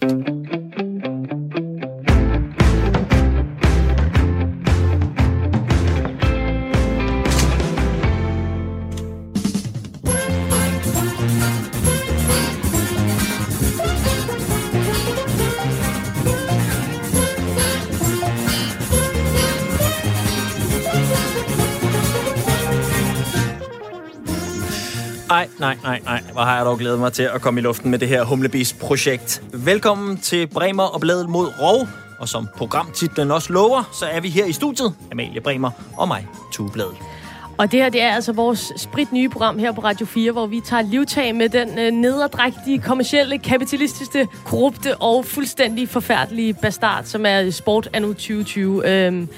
Nej, jeg dog glædet mig til at komme i luften med det her Humlebis-projekt. Velkommen til Bremer og Bladet mod Rov. Og som programtitlen også lover, så er vi her i studiet. Amalie Bremer og mig, Tue Bladet. Og det her, det er altså vores sprit nye program her på Radio 4, hvor vi tager livtag med den øh, nederdrægtige, kommercielle, kapitalistiske, korrupte og fuldstændig forfærdelige bastard, som er sport anno 2020. Øhm,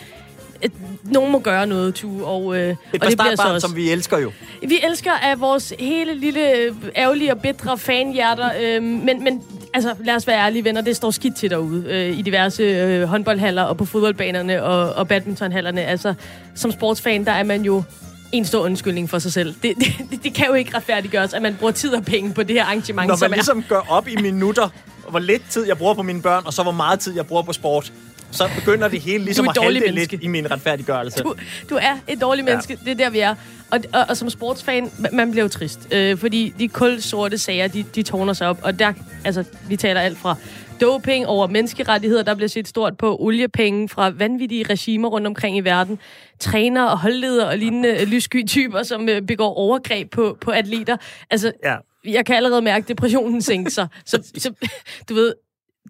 et, nogen må gøre noget, tu, og, øh, Et og det bliver så også. som vi elsker jo. Vi elsker af vores hele lille øh, ærgerlige og bitre fanhjerter, øh, men, men altså, lad os være ærlige venner, det står skidt til derude øh, i diverse øh, håndboldhaller og på fodboldbanerne og, og badmintonhallerne. Altså, som sportsfan, der er man jo en stor undskyldning for sig selv. Det, det, det kan jo ikke retfærdiggøres, at man bruger tid og penge på det her arrangement, Når som man ligesom gør op i minutter, hvor lidt tid jeg bruger på mine børn, og så hvor meget tid jeg bruger på sport, så begynder det hele ligesom er at halte menneske. lidt i min retfærdiggørelse. er... Du, du er et dårligt Ja. menneske, det er der, vi er. Og, og, og som sportsfan, ma- man bliver jo trist. Øh, fordi de kulsorte sager, de, de tårner sig op. Og der, altså, vi taler alt fra doping over menneskerettigheder, der bliver set stort på oliepenge fra vanvittige regimer rundt omkring i verden. Træner og holdledere og lignende øh, lyssky typer, som øh, begår overgreb på, på atleter. Altså, Ja. jeg kan allerede mærke, at depressionen sænker sig. Så, så, du ved,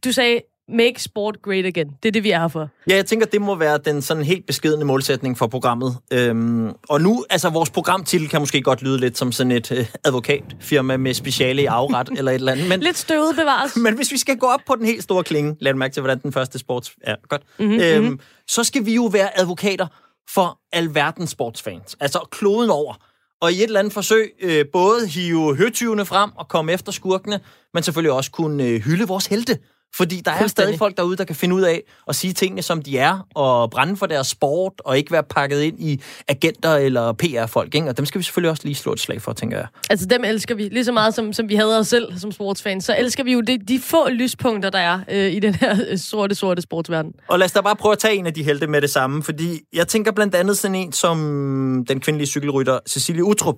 du sagde, make sport great again. Det er det, vi er her for. Ja, jeg tænker, det må være den sådan helt beskedende målsætning for programmet. Øhm, og nu, altså vores programtitel kan måske godt lyde lidt som sådan et øh, advokatfirma med speciale i afret eller et eller andet. Men, Lidt støvet bevares. men hvis vi skal gå op på den helt store klinge, lad mærke til, hvordan den første sports... Ja, godt. Mhm, Mm-hmm, øhm, så skal vi jo være advokater for alverdens sportsfans. Altså kloden over. Og i et eller andet forsøg øh, både hive høtyvene frem og komme efter skurkene, men selvfølgelig også kunne øh, hylde vores helte. Fordi der er stadig folk derude, der kan finde ud af at sige tingene, som de er, og brænde for deres sport, og ikke være pakket ind i agenter eller PR-folk. Ikke? Og dem skal vi selvfølgelig også lige slå et slag for, tænker jeg. Altså, dem elsker vi. Lige så meget, som, som vi hader os selv som sportsfans, så elsker vi jo de, de få lyspunkter, der er øh, i den her øh, sorte, sorte sportsverden. Og lad os da bare prøve at tage en af de helte med det samme, fordi jeg tænker blandt andet sådan en som den kvindelige cykelrytter Cecilie Utrup.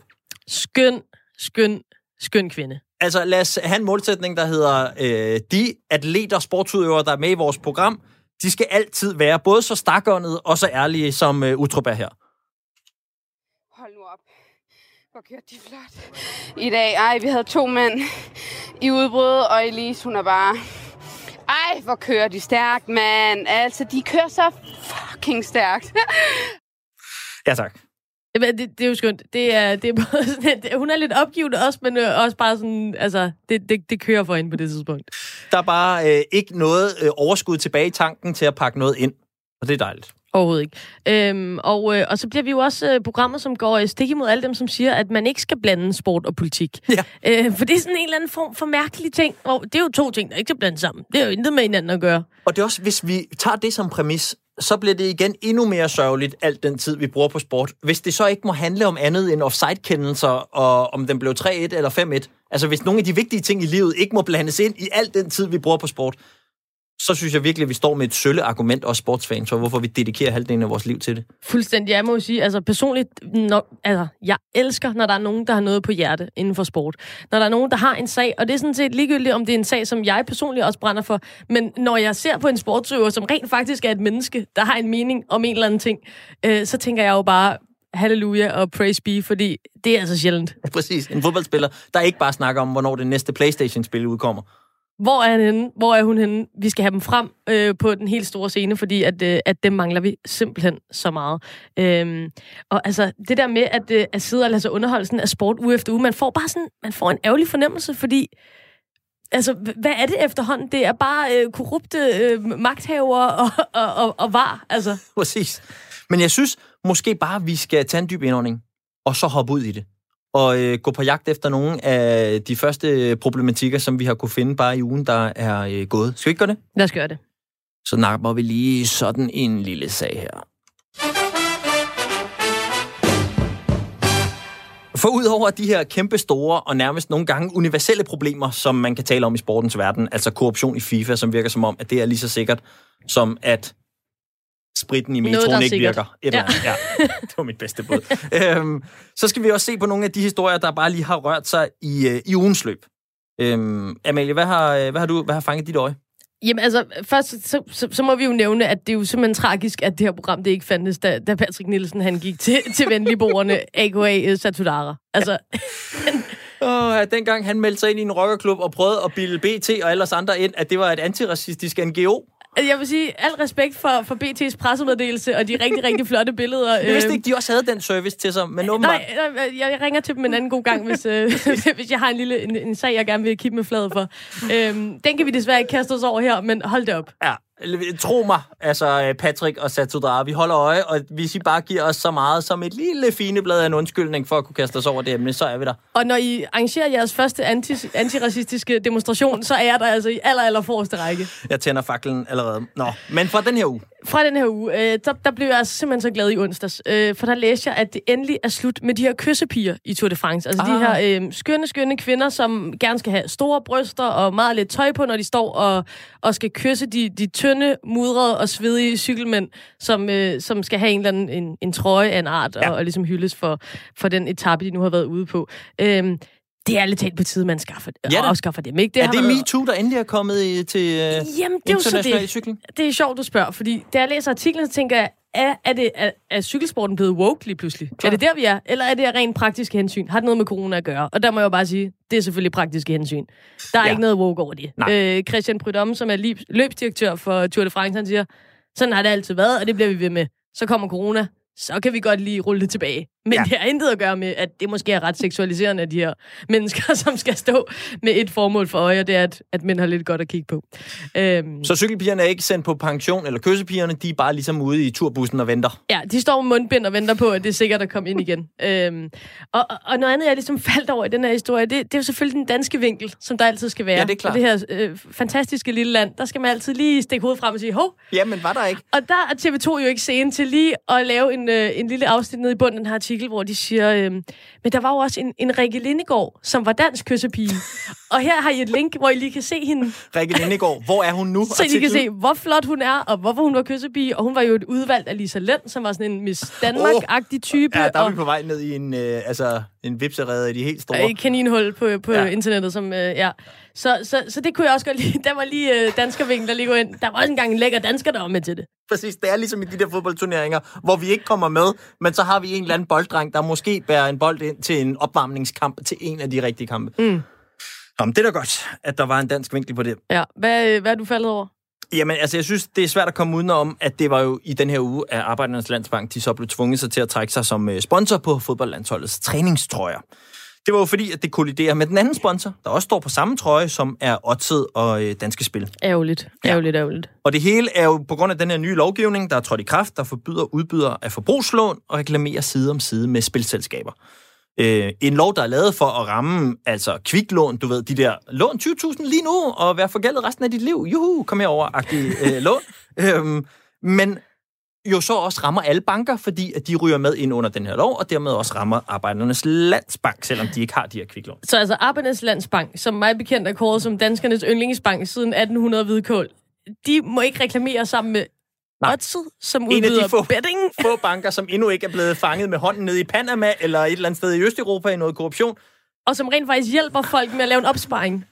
Skøn, skøn, skøn kvinde. Altså lad os have en målsætning, der hedder, øh, de atleter og sportsudøvere, der er med i vores program, de skal altid være både så stakåndede og så ærlige, som øh, Utrup er her. Hold nu op. Hvor kørte de flot. I dag, ej, vi havde to mænd i udbrud, og Elise, hun er bare... Ej, hvor kører de stærkt, mand. Altså, de kører så fucking stærkt. Ja tak. Jamen, det, det er jo skønt. Det er, det er både, sådan, det, hun er lidt opgivet også, men øh, også bare sådan, altså, det, det, det kører for hende på det tidspunkt. Der er bare øh, ikke noget øh, overskud tilbage i tanken til at pakke noget ind. Og det er dejligt. Overhovedet ikke. Øhm, og, øh, og så bliver vi jo også øh, programmer, som går øh, stik imod alle dem, som siger, at man ikke skal blande sport og politik. Ja. Øh, for det er sådan en eller anden form for mærkelig ting. Og det er jo to ting, der ikke skal blande sammen. Det er jo intet med hinanden at gøre. Og det er også, hvis vi tager det som præmis, så bliver det igen endnu mere sørgeligt, alt den tid, vi bruger på sport. Hvis det så ikke må handle om andet end offside-kendelser, og om den blev 3-1 eller 5-1. Altså hvis nogle af de vigtige ting i livet ikke må blandes ind i al den tid, vi bruger på sport, så synes jeg virkelig, at vi står med et sølle argument, også sportsfans, for hvorfor vi dedikerer halvdelen af vores liv til det. Fuldstændig. Jeg må sige, altså personligt, når, altså, jeg elsker, når der er nogen, der har noget på hjerte inden for sport. Når der er nogen, der har en sag, og det er sådan set ligegyldigt, om det er en sag, som jeg personligt også brænder for. Men når jeg ser på en sportsøver, som rent faktisk er et menneske, der har en mening om en eller anden ting, øh, så tænker jeg jo bare, halleluja og praise be, fordi det er altså sjældent. Præcis. En fodboldspiller, der ikke bare snakker om, hvornår det næste Playstation-spil udkommer. Hvor er han henne? Hvor er hun henne? Vi skal have dem frem øh, på den helt store scene, fordi at, øh, at dem mangler vi simpelthen så meget. Øhm, og altså, det der med at, øh, at sidde og lade sig underholde sådan af sport uge efter uge, man får bare sådan, man får en ærgerlig fornemmelse, fordi altså, hvad er det efterhånden? Det er bare øh, korrupte øh, magthavere og, og, og, og var, altså. Præcis. Men jeg synes måske bare, at vi skal tage en dyb indånding, og så hoppe ud i det. Og øh, gå på jagt efter nogle af de første problematikker, som vi har kunne finde bare i ugen, der er øh, gået. Skal vi ikke gøre det? Lad os gøre det. Så napper vi lige sådan en lille sag her. For udover de her kæmpe store og nærmest nogle gange universelle problemer, som man kan tale om i sportens verden, altså korruption i FIFA, som virker som om, at det er lige så sikkert som at spritten i metroen ikke sikkert. virker. Et ja. ja, det var mit bedste bud. øhm, så skal vi også se på nogle af de historier, der bare lige har rørt sig i, øh, i ugens løb. Øhm, Amalie, hvad har, øh, hvad har du hvad har fanget dit øje? Jamen altså, først så, så, så må vi jo nævne, at det er jo simpelthen tragisk, at det her program det ikke fandtes, da, da Patrick Nielsen han gik til, til venligboerne, a.k.a. Satudara. Altså, Åh, ja, dengang han meldte sig ind i en rockerklub og prøvede at bilde BT og alle andre ind, at det var et antiracistisk NGO. Jeg vil sige, al respekt for, for BT's pressemeddelelse og de rigtig, rigtig flotte billeder. Jeg vidste Øhm, ikke, de også havde den service til sig, men åbenbart... Nej, nej, jeg ringer til dem en anden god gang, hvis, øh, hvis jeg har en lille en, en sag, jeg gerne vil kippe med fladet for. Øhm, den kan vi desværre ikke kaste os over her, men hold det op. Ja, tro mig, altså Patrick og Satudara, vi holder øje, og hvis I bare giver os så meget som et lille fine blad af en undskyldning for at kunne kaste os over det emne, så er vi der. Og når I arrangerer jeres første anti, antiracistiske demonstration, så er jeg der altså i aller, aller forreste række. Jeg tænder faklen allerede. Nå, men fra den her uge. Fra den her uge, øh, der, der blev jeg altså simpelthen så glad i onsdags, øh, for der læste jeg, at det endelig er slut med de her kyssepiger i Tour de France. Altså ah. de her øh, skønne, skønne kvinder, som gerne skal have store bryster og meget lidt tøj på, når de står og, og skal kysse de, de tynde, mudrede og svedige cykelmænd, som, øh, som skal have en eller anden en, en trøje af en art Ja. og, og ligesom hyldes for, for den etape, de nu har været ude på. Øh, det er lidt talt på tide, man skaffer, Ja ja, afskaffer dem, ikke? er har det været- MeToo, der endelig er kommet i, til øh, Jamen, det er jo så det cykling? det er sjovt, du spørger, fordi da jeg læser artiklen, så tænker jeg, er, er, det, er, er cykelsporten blevet woke lige pludselig? Klar. Er det der, vi er? Eller er det rent praktiske hensyn? Har det noget med corona at gøre? Og der må jeg jo bare sige, det er selvfølgelig praktiske hensyn. Der er Ja. ikke noget woke over det. Nej. Øh, Christian Prudhomme, som er løbsdirektør for Tour de France, han siger, sådan har det altid været, og det bliver vi ved med. Så kommer corona, så kan vi godt lige rulle det tilbage. Men Ja. ja. det har intet at gøre med, at det måske er ret seksualiserende af de her mennesker, som skal stå med et formål for øje, og det er, at, at mænd har lidt godt at kigge på. Øhm, Så cykelpigerne er ikke sendt på pension, eller kyssepigerne, de er bare ligesom ude i turbussen og venter. Ja, de står med mundbind og venter på, at det er sikkert at komme ind igen. øhm, og, og- og noget andet, jeg ligesom faldt over i den her historie, det, det er jo selvfølgelig den danske vinkel, som der altid skal være. Ja, det er klart. Og det her øh, fantastiske lille land, der skal man altid lige stikke hovedet frem og sige, hov. Jamen, var der ikke? Og der er TV2 jo ikke sen til lige at lave en, øh, en lille afsnit nede i bunden her artikel, hvor de siger, øh, men der var jo også en, en Rikke Lindegård, som var dansk kyssepige. og her har I et link, hvor I lige kan se hende, Rikke Lindegård, hvor er hun nu? så I kan Artiklen? se, hvor flot hun er, og hvorfor hun var kyssepige. Og hun var jo et udvalgt af Lisa Lend, som var sådan en Miss Danmark-agtig type. Ja, der er og vi på vej ned i en, øh, altså, en vipserede af de helt store. et kaninhul på, på Ja. internettet, som, øh, ja. Så, så, så det kunne jeg også godt lide. Der var lige øh, danskervinkel, der lige går ind. Der var også engang en lækker dansker, der var med til det. Præcis, det er ligesom i de der fodboldturneringer, hvor vi ikke kommer med, men så har vi en eller anden bolddreng, der måske bærer en bold ind til en opvarmningskamp til en af de rigtige kampe. Mm. Nå, men det er da godt, at der var en dansk vinkel på det. Ja. Hvad, øh, hvad er du faldet over? Jamen, altså, jeg synes, det er svært at komme udenom, at det var jo i den her uge, at Arbejdernes Landsbank, de så blev tvunget sig til at trække sig som øh, sponsor på fodboldlandsholdets træningstrøjer. Det var jo fordi, at det kolliderer med den anden sponsor, der også står på samme trøje, som er Odset og øh, Danske Spil. Ærgerligt. Ja. Ærgerligt, ærgerligt. Og det hele er jo på grund af den her nye lovgivning, der er trådt i kraft, der forbyder udbydere af forbrugslån og reklamere side om side med spilselskaber. Øh, en lov, der er lavet for at ramme altså kviklån, du ved, de der lån 20.000 lige nu, og være forgældet resten af dit liv. Juhu, kom herover-agtige øh, lån. Øhm, men jo så også rammer alle banker, fordi at de ryger med ind under den her lov, og dermed også rammer Arbejdernes Landsbank, selvom de ikke har de her kviklån. Så altså Arbejdernes Landsbank, som mig bekendt er kåret som danskernes yndlingsbank siden 1800 hvidkål, de må ikke reklamere sammen med Nej. Odset, som En af de udbyder få- betting. Få banker, som endnu ikke er blevet fanget med hånden nede i Panama, eller et eller andet sted i Østeuropa i noget korruption, og som rent faktisk hjælper folk med at lave en opsparing.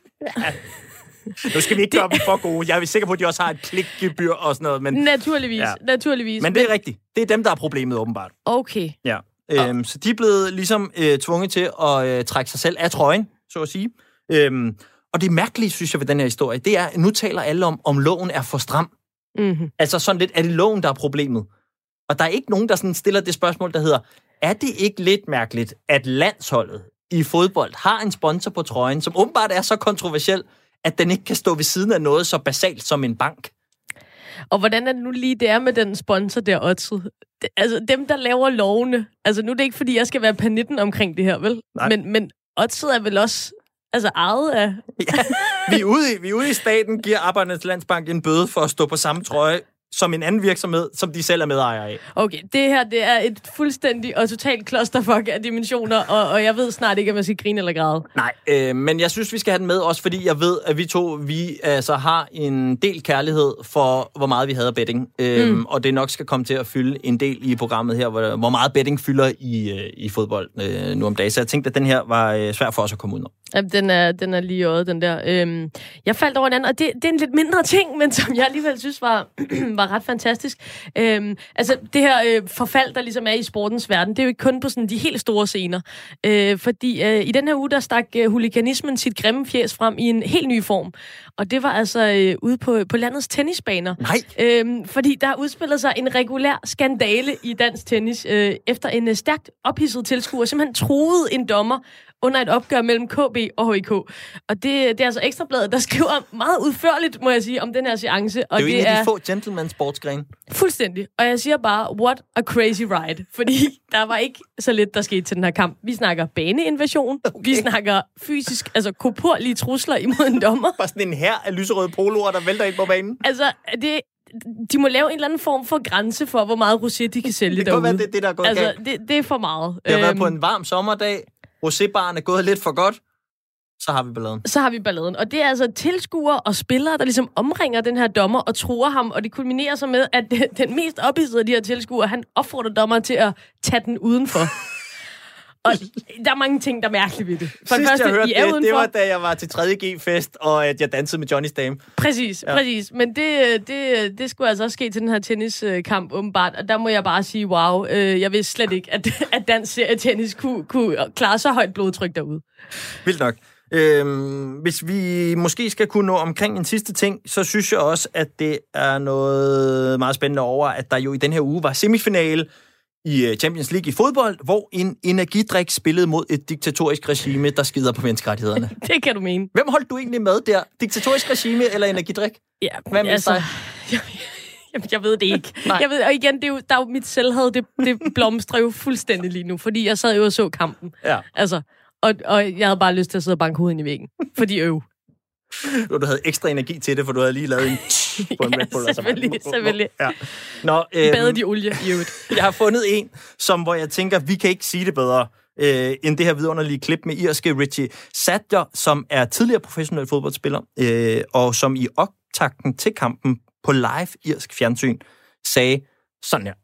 Nu skal vi ikke gøre dem for gode. Jeg er sikker på, at de også har et klikgebyr og sådan noget, men, Naturligvis, Ja. ja. naturligvis. men det er rigtigt. Det er dem, der er problemet åbenbart. Okay. Ja. Øhm, så de er blevet ligesom øh, tvunget til at øh, trække sig selv af trøjen, så at sige. Øhm, og det mærkelige, synes jeg, ved den her historie, det er, at nu taler alle om, om loven er for stram. Mm-hmm. Altså sådan lidt, er det loven, der er problemet? Og der er ikke nogen, der sådan stiller det spørgsmål, der hedder, er det ikke lidt mærkeligt, at landsholdet i fodbold har en sponsor på trøjen, som åbenbart er så kontroversiel, at den ikke kan stå ved siden af noget så basalt som en bank? Og hvordan er det nu lige, det er med den sponsor der, Odset? Det, altså, dem, der laver lovene. Altså, nu er det ikke, fordi jeg skal være panitten omkring det her, vel? Nej. Men, men Odset er vel også altså, ejet af... Ja, vi er, ude i, vi er ude i staten, giver Arbejdernes Landsbank en bøde for at stå på samme trøje som en anden virksomhed, som de selv er medejer af. Okay, det her det er et fuldstændig og totalt clusterfuck af dimensioner, og, og jeg ved snart ikke, om jeg skal grine eller græde. Nej, øh, men jeg synes, vi skal have den med, også fordi jeg ved, at vi to vi altså, har en del kærlighed for, hvor meget vi havde betting. Øh, mm. Og det nok skal komme til at fylde en del i programmet her, hvor, hvor meget betting fylder i, øh, i fodbold øh, nu om dagen. Så jeg tænkte, at den her var øh, svær for os at komme ud Ja, den er, den er lige øjet, den der. Øhm, jeg faldt over en anden, og det, det er en lidt mindre ting, men som jeg alligevel synes var, var ret fantastisk. Øhm, altså, det her øh, forfald, der ligesom er i sportens verden, det er jo ikke kun på sådan de helt store scener. Øh, fordi øh, i den her uge, der stak øh, huliganismen sit grimme fjes frem i en helt ny form. Og det var altså øh, ude på, på landets tennisbaner. Nej. Øhm, fordi der udspillede sig en regulær skandale i dansk tennis, øh, efter en øh, stærkt ophidset tilskuer simpelthen troede en dommer under et opgør mellem KB og HIK. Og det, det er altså Ekstrabladet, der skriver meget udførligt, må jeg sige, om den her seance. Og det er jo det en af de få gentleman sportsgrene. Fuldstændig. Og jeg siger bare, what a crazy ride. Fordi der var ikke så lidt, der skete til den her kamp. Vi snakker baneinvasion. Okay. Vi snakker fysisk, altså korporlige trusler imod en dommer. Bare sådan en her af lyserøde poloer, der vælter ind på banen. Altså, det, de må lave en eller anden form for grænse for, hvor meget rosé de kan sælge det derude. Det kan være, det, det der er gået altså, det, det er for meget. Det har været på øhm, en varm sommerdag. Rosébaren er gået lidt for godt så har vi balladen. Så har vi balladen. Og det er altså tilskuere og spillere, der ligesom omringer den her dommer og tror ham, og det kulminerer så med, at den mest ophidsede af de her tilskuere, han opfordrer dommeren til at tage den udenfor. Og der er mange ting, der er mærkeligt ved det. For Sidst første, jeg hørte I er det, udenfor. det var da jeg var til 3G-fest, og at jeg dansede med Johnny's Dame. Præcis, ja. præcis. Men det, det, det skulle altså også ske til den her tenniskamp, åbenbart. Og der må jeg bare sige, wow, øh, jeg vidste slet ikke, at, at dansk tennis kunne, kunne klare så højt blodtryk derude. Vildt nok. Øhm, hvis vi måske skal kunne nå omkring en sidste ting, så synes jeg også, at det er noget meget spændende over, at der jo i den her uge var semifinale i øh, Champions League i fodbold, hvor en energidrik spillede mod et diktatorisk regime, der skider på menneskerettighederne. det kan du mene. Hvem holdt du egentlig med der? Diktatorisk regime eller energidrik? Ja, Hvad med altså, dig? Jeg, jeg ved det ikke. Nej. Jeg ved, og igen, det er jo, der er jo mit selvhed, det, det blomstrer jo fuldstændig lige nu, fordi jeg sad jo og så kampen. Ja. Altså, og, og jeg havde bare lyst til at sidde og banke hovedet i væggen. Fordi øv. Du havde ekstra energi til det, for du havde lige lavet en på en ja, Red Bull. Selvfølgelig, altså, selvfølgelig. Ja. Nå, øhm, Badet i olie, i øvrigt. jeg har fundet en, som, hvor jeg tænker, vi kan ikke sige det bedre, øh, end det her vidunderlige klip med irske Richie Sadler, som er tidligere professionel fodboldspiller, øh, og som i optakten til kampen på live irsk fjernsyn sagde sådan her.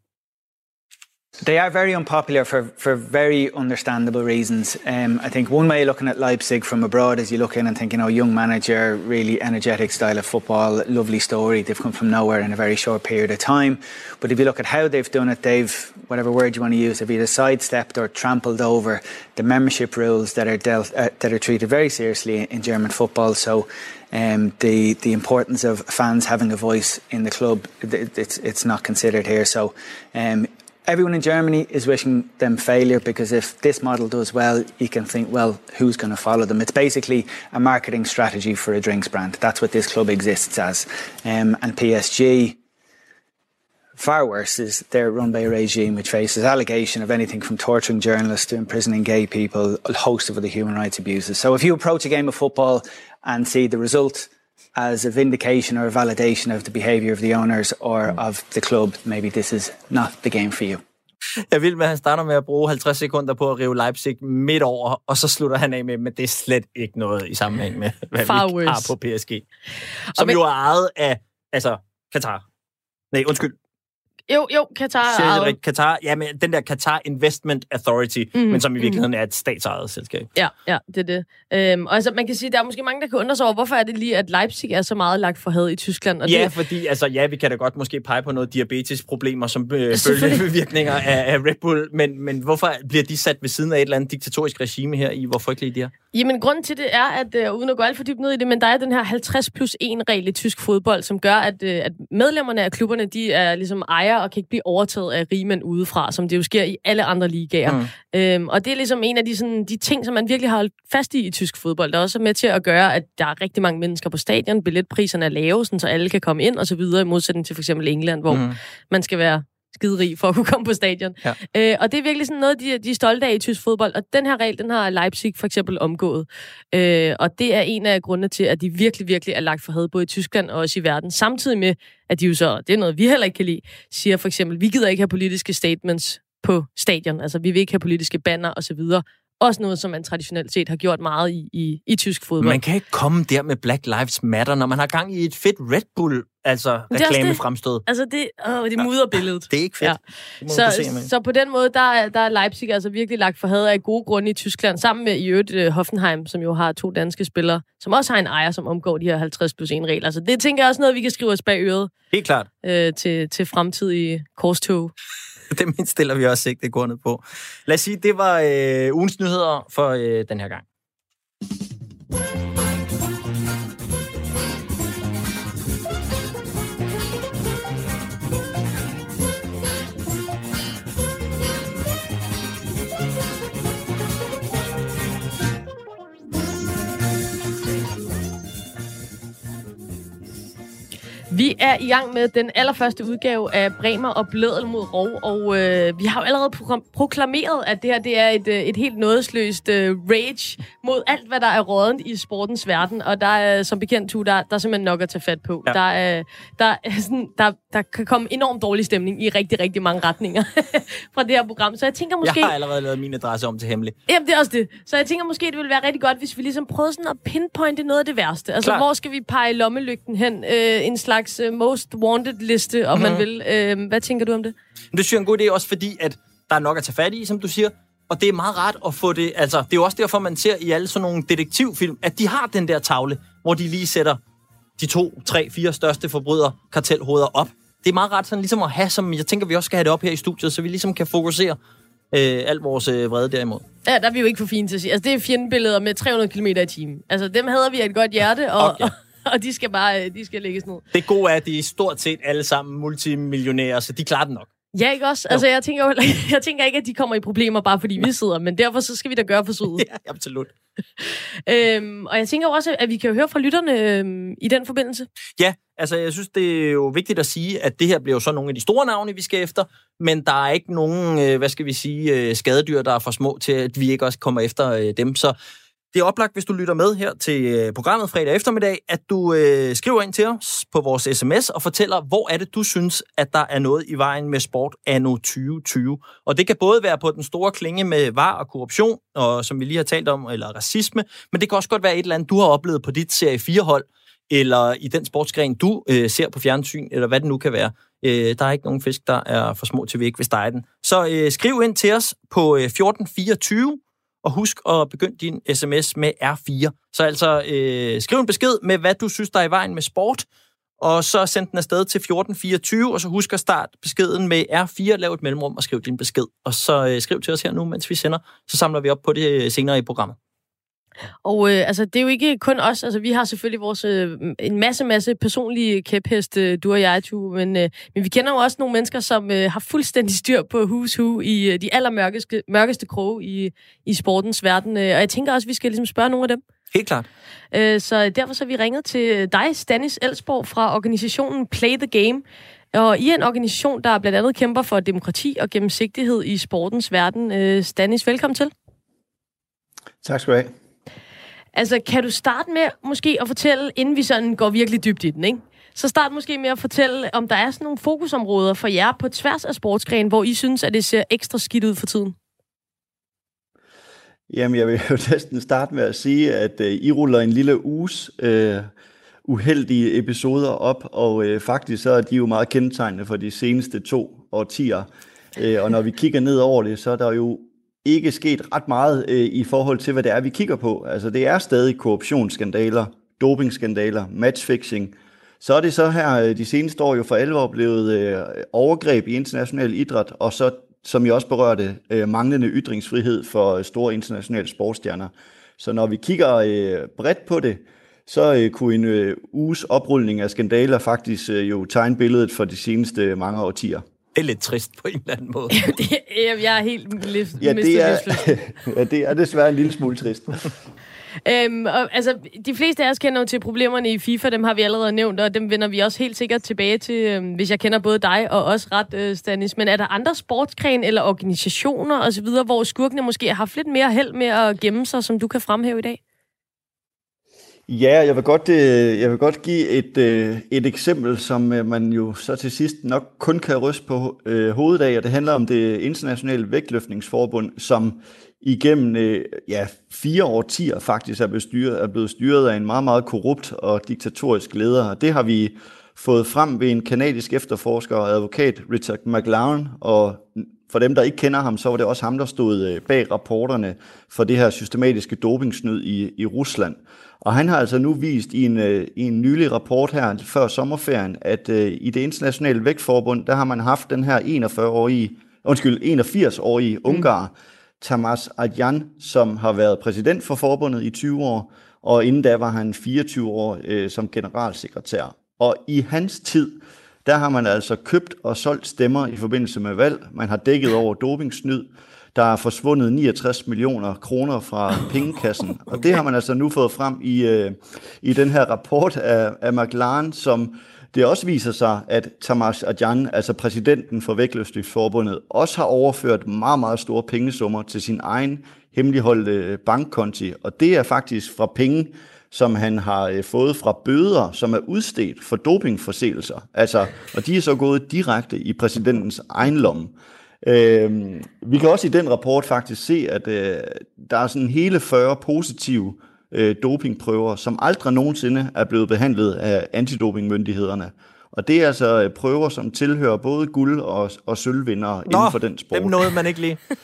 They are very unpopular for, for very understandable reasons. Um, I think one way of looking at Leipzig from abroad is you look in and think, you know, young manager, really energetic style of football, lovely story. They've come from nowhere in a very short period of time. But if you look at how they've done it, they've, whatever word you want to use, they've either sidestepped or trampled over the membership rules that are dealt, uh, that are treated very seriously in German football. So um, the the importance of fans having a voice in the club, it's it's not considered here. So um, everyone in Germany is wishing them failure because if this model does well, you can think, well, who's going to follow them? It's basically a marketing strategy for a drinks brand. That's what this club exists as. Um, and PSG, far worse, is they're run by a regime which faces allegation of anything from torturing journalists to imprisoning gay people, a host of other human rights abuses. So if you approach a game of football and see the result as a vindication or a validation of the behavior of the owners or mm. of the club, maybe this is not the game for you. Jeg vil med, at han starter med at bruge 50 sekunder på at rive Leipzig midt over, og så slutter han af med, men det er slet ikke noget i sammenhæng med, hvad Far vi worse. har på PSG. Som jo er ejet af, altså, Katar. Nej, undskyld, jo, jo, Qatar. Siger Qatar, ja, men den der Qatar Investment Authority, mm, men som i virkeligheden mm. er et statsejet selskab. Ja, ja, det er det. Øhm, og altså, man kan sige, der er måske mange, der kan undre sig over, hvorfor er det lige, at Leipzig er så meget lagt for had i Tyskland? Og ja, det... fordi, altså, ja, vi kan da godt måske pege på noget diabetesproblemer som øh, følgevirkninger af, af Red Bull, men, men hvorfor bliver de sat ved siden af et eller andet diktatorisk regime her i, hvor frygtelige de er? Jamen, grunden til det er, at øh, uden at gå alt for dybt ned i det, men der er den her 50 plus 1 regel i tysk fodbold, som gør, at, øh, at medlemmerne af klubberne, de er ligesom ejer og kan ikke blive overtaget af rigmænd udefra, som det jo sker i alle andre ligaer. Mm. Øhm, og det er ligesom en af de, sådan, de ting, som man virkelig har holdt fast i i tysk fodbold, der også er med til at gøre, at der er rigtig mange mennesker på stadion, billetpriserne er lave, sådan, så alle kan komme ind og så videre, i modsætning til for eksempel England, hvor mm. man skal være skiderig for at kunne komme på stadion. Ja. Øh, og det er virkelig sådan noget, de, de er stolte af i tysk fodbold. Og den her regel, den har Leipzig for eksempel omgået. Øh, og det er en af grundene til, at de virkelig, virkelig er lagt for had, både i Tyskland og også i verden. Samtidig med, at de jo så, det er noget, vi heller ikke kan lide, siger for eksempel, vi gider ikke have politiske statements på stadion. Altså, vi vil ikke have politiske banner osv. Også noget, som man traditionelt set har gjort meget i, i, i tysk fodbold. Man kan ikke komme der med Black Lives Matter, når man har gang i et fedt Red Bull, altså det er også reklame det. fremstød. Altså, det, åh, det mudrer billedet. Det er ikke fedt. Ja. Det så, se, Så, på den måde, der, er- der er Leipzig altså virkelig lagt for had af gode grunde i Tyskland, sammen med i øvrigt øh, Hoffenheim, som jo har to danske spillere, som også har en ejer, som omgår de her 50 plus 1 regler. Så det tænker jeg også noget, vi kan skrive os bag øret Helt klart. øh, til, til fremtidige korstog. Det indstiller vi også ikke det grundet på. Lad os sige, det var øh, ugens nyheder for øh, den her gang. Vi er i gang med den allerførste udgave af Bremer og Blædel mod Rov, og øh, vi har jo allerede pro- proklameret, at det her det er et, øh, et helt nådesløst øh, rage mod alt, hvad der er rådent i sportens verden, og der er som bekendt, tu, der, der er simpelthen nok at tage fat på. Ja. Der, er, der, er sådan, der, der kan komme enormt dårlig stemning i rigtig, rigtig mange retninger fra det her program, så jeg tænker måske... Jeg har allerede lavet min adresse om til hemmelig. Jamen, det er også det. Så jeg tænker måske, det ville være rigtig godt, hvis vi ligesom prøvede sådan at pinpointe noget af det værste. Altså, Klart. hvor skal vi pege lommelygten hen? Øh, en slags uh, most wanted-liste, om mm-hmm. man vil. Øh, hvad tænker du om det? Det synes jeg er en god idé også, fordi at der er nok at tage fat i, som du siger. Og det er meget rart at få det... Altså, det er jo også derfor, man ser i alle sådan nogle detektivfilm, at de har den der tavle, hvor de lige sætter de to, tre, fire største forbryder kartelhoveder op. Det er meget rart sådan ligesom at have, som jeg tænker, vi også skal have det op her i studiet, så vi ligesom kan fokusere øh, alt vores øh, vrede derimod. Ja, der er vi jo ikke for fine til at sige. Altså, det er fjendebilleder med 300 km i timen. Altså, dem hader vi af et godt hjerte, og, Okay. og, og de skal bare øh, de skal lægges ned. Det gode er, at de er stort set alle sammen multimillionærer, så de klarer den nok. Ja, ikke også? Altså, jeg tænker, jo jeg tænker ikke, at de kommer i problemer, bare fordi vi sidder, men derfor så skal vi da gøre forsøget. Ja, absolut. Øhm, og jeg tænker også, at vi kan jo høre fra lytterne øhm, i den forbindelse. Ja, altså jeg synes, det er jo vigtigt at sige, at det her bliver jo så nogle af de store navne, vi skal efter, men der er ikke nogen, øh, hvad skal vi sige, øh, skadedyr, der er for små til, at vi ikke også kommer efter øh, dem. Så det er oplagt, hvis du lytter med her til øh, programmet fredag eftermiddag, at du øh, skriver ind til os på vores sms og fortæller, hvor er det, du synes, at der er noget i vejen med sport anno 2020. Og det kan både være på den store klinge med var og korruption, og som vi lige har talt om, eller racisme, men det kan også godt være et eller andet, du har oplevet på dit serie 4-hold, eller i den sportsgren, du øh, ser på fjernsyn, eller hvad det nu kan være. Øh, der er ikke nogen fisk, der er for små til, vi ikke vil stege den. Så øh, skriv ind til os på øh, 1424, og husk at begynde din sms med R4. Så altså øh, skriv en besked med, hvad du synes, der er i vejen med sport, og så send den afsted til 1424, og så husk at starte beskeden med R4, lav et mellemrum og skriv din besked. Og så øh, skriv til os her nu, mens vi sender, så samler vi op på det øh, senere i programmet. Og øh, altså, det er jo ikke kun os. Altså, vi har selvfølgelig vores, øh, en masse, masse personlige kæpheste, du og jeg, tu, men, øh, men vi kender jo også nogle mennesker, som øh, har fuldstændig styr på who's who i øh, de allermørkeste mørkeste kroge i, i sportens verden. Øh, og jeg tænker også, at vi skal ligesom spørge nogle af dem. Helt klart. Øh, så derfor så har vi ringet til dig, Stanis Elsborg, fra organisationen Play the Game. Og I er en organisation, der blandt andet kæmper for demokrati og gennemsigtighed i sportens verden. Øh, Stanis, velkommen til. Tak skal du have. Altså, kan du starte med måske at fortælle, inden vi sådan går virkelig dybt i den, ikke? Så start måske med at fortælle, om der er sådan nogle fokusområder for jer på tværs af sportsgren, hvor I synes, at det ser ekstra skidt ud for tiden. Jamen, jeg vil jo næsten starte med at sige, at øh, I ruller en lille uges øh, uheldige episoder op, og øh, faktisk så er de jo meget kendetegnende for de seneste to årtier. Øh, og når vi kigger ned over det, så er der jo ikke sket ret meget øh, i forhold til, hvad det er, vi kigger på. Altså, det er stadig korruptionsskandaler, dopingskandaler, matchfixing. Så er det så her øh, de seneste år jo for alvor blevet øh, overgreb i international idræt, og så som jeg også berørte, øh, manglende ytringsfrihed for øh, store internationale sportsstjerner. Så når vi kigger øh, bredt på det, så øh, kunne en øh, uges oprulning af skandaler faktisk øh, jo tegne billedet for de seneste mange årtier. Det er lidt trist på en eller anden måde. Det, jeg er helt lidt Ja, det er, ja, det er desværre en lille smule trist. Øhm, og, altså, de fleste af os kender jo til problemerne i FIFA, dem har vi allerede nævnt, og dem vender vi også helt sikkert tilbage til, øhm, hvis jeg kender både dig og også ret, øh, Stanis. Men er der andre sportsgren eller organisationer osv., hvor skurkene måske har haft lidt mere held med at gemme sig, som du kan fremhæve i dag? Ja, jeg vil godt, øh, jeg vil godt give et, øh, et eksempel, som øh, man jo så til sidst nok kun kan ryste på hovedet af, og det handler om det internationale vægtløftningsforbund, som igennem ja, fire årtier faktisk er blevet, styret, er blevet styret af en meget, meget korrupt og diktatorisk leder. Det har vi fået frem ved en kanadisk efterforsker og advokat, Richard McLaren, og for dem, der ikke kender ham, så var det også ham, der stod bag rapporterne for det her systematiske dopingsnyd i, i Rusland. Og han har altså nu vist i en, øh, i en nylig rapport her før sommerferien, at øh, i det internationale vægtforbund, der har man haft den her 41-årige, undskyld, 81-årige ungar, mm. Tamas Adjan, som har været præsident for forbundet i 20 år, og inden da var han 24 år øh, som generalsekretær. Og i hans tid, der har man altså købt og solgt stemmer i forbindelse med valg. Man har dækket over dopingsnyd. Der er forsvundet 69 millioner kroner fra pengekassen, og det har man altså nu fået frem i, øh, i den her rapport af, af McLaren, som det også viser sig, at Tamas Adjan, altså præsidenten for Vægtløftningsforbundet, også har overført meget, meget store pengesummer til sin egen hemmeligholdte bankkonti, og det er faktisk fra penge, som han har øh, fået fra bøder, som er udstedt for dopingforseelser. Altså, og de er så gået direkte i præsidentens egen lomme. Øh, vi kan også i den rapport faktisk se, at øh, der er sådan hele 40 positive øh, dopingprøver, som aldrig nogensinde er blevet behandlet af antidopingmyndighederne. Og det er altså øh, prøver, som tilhører både guld- og, og sølvvindere Nå, inden for den sport. dem nåede man ikke lige.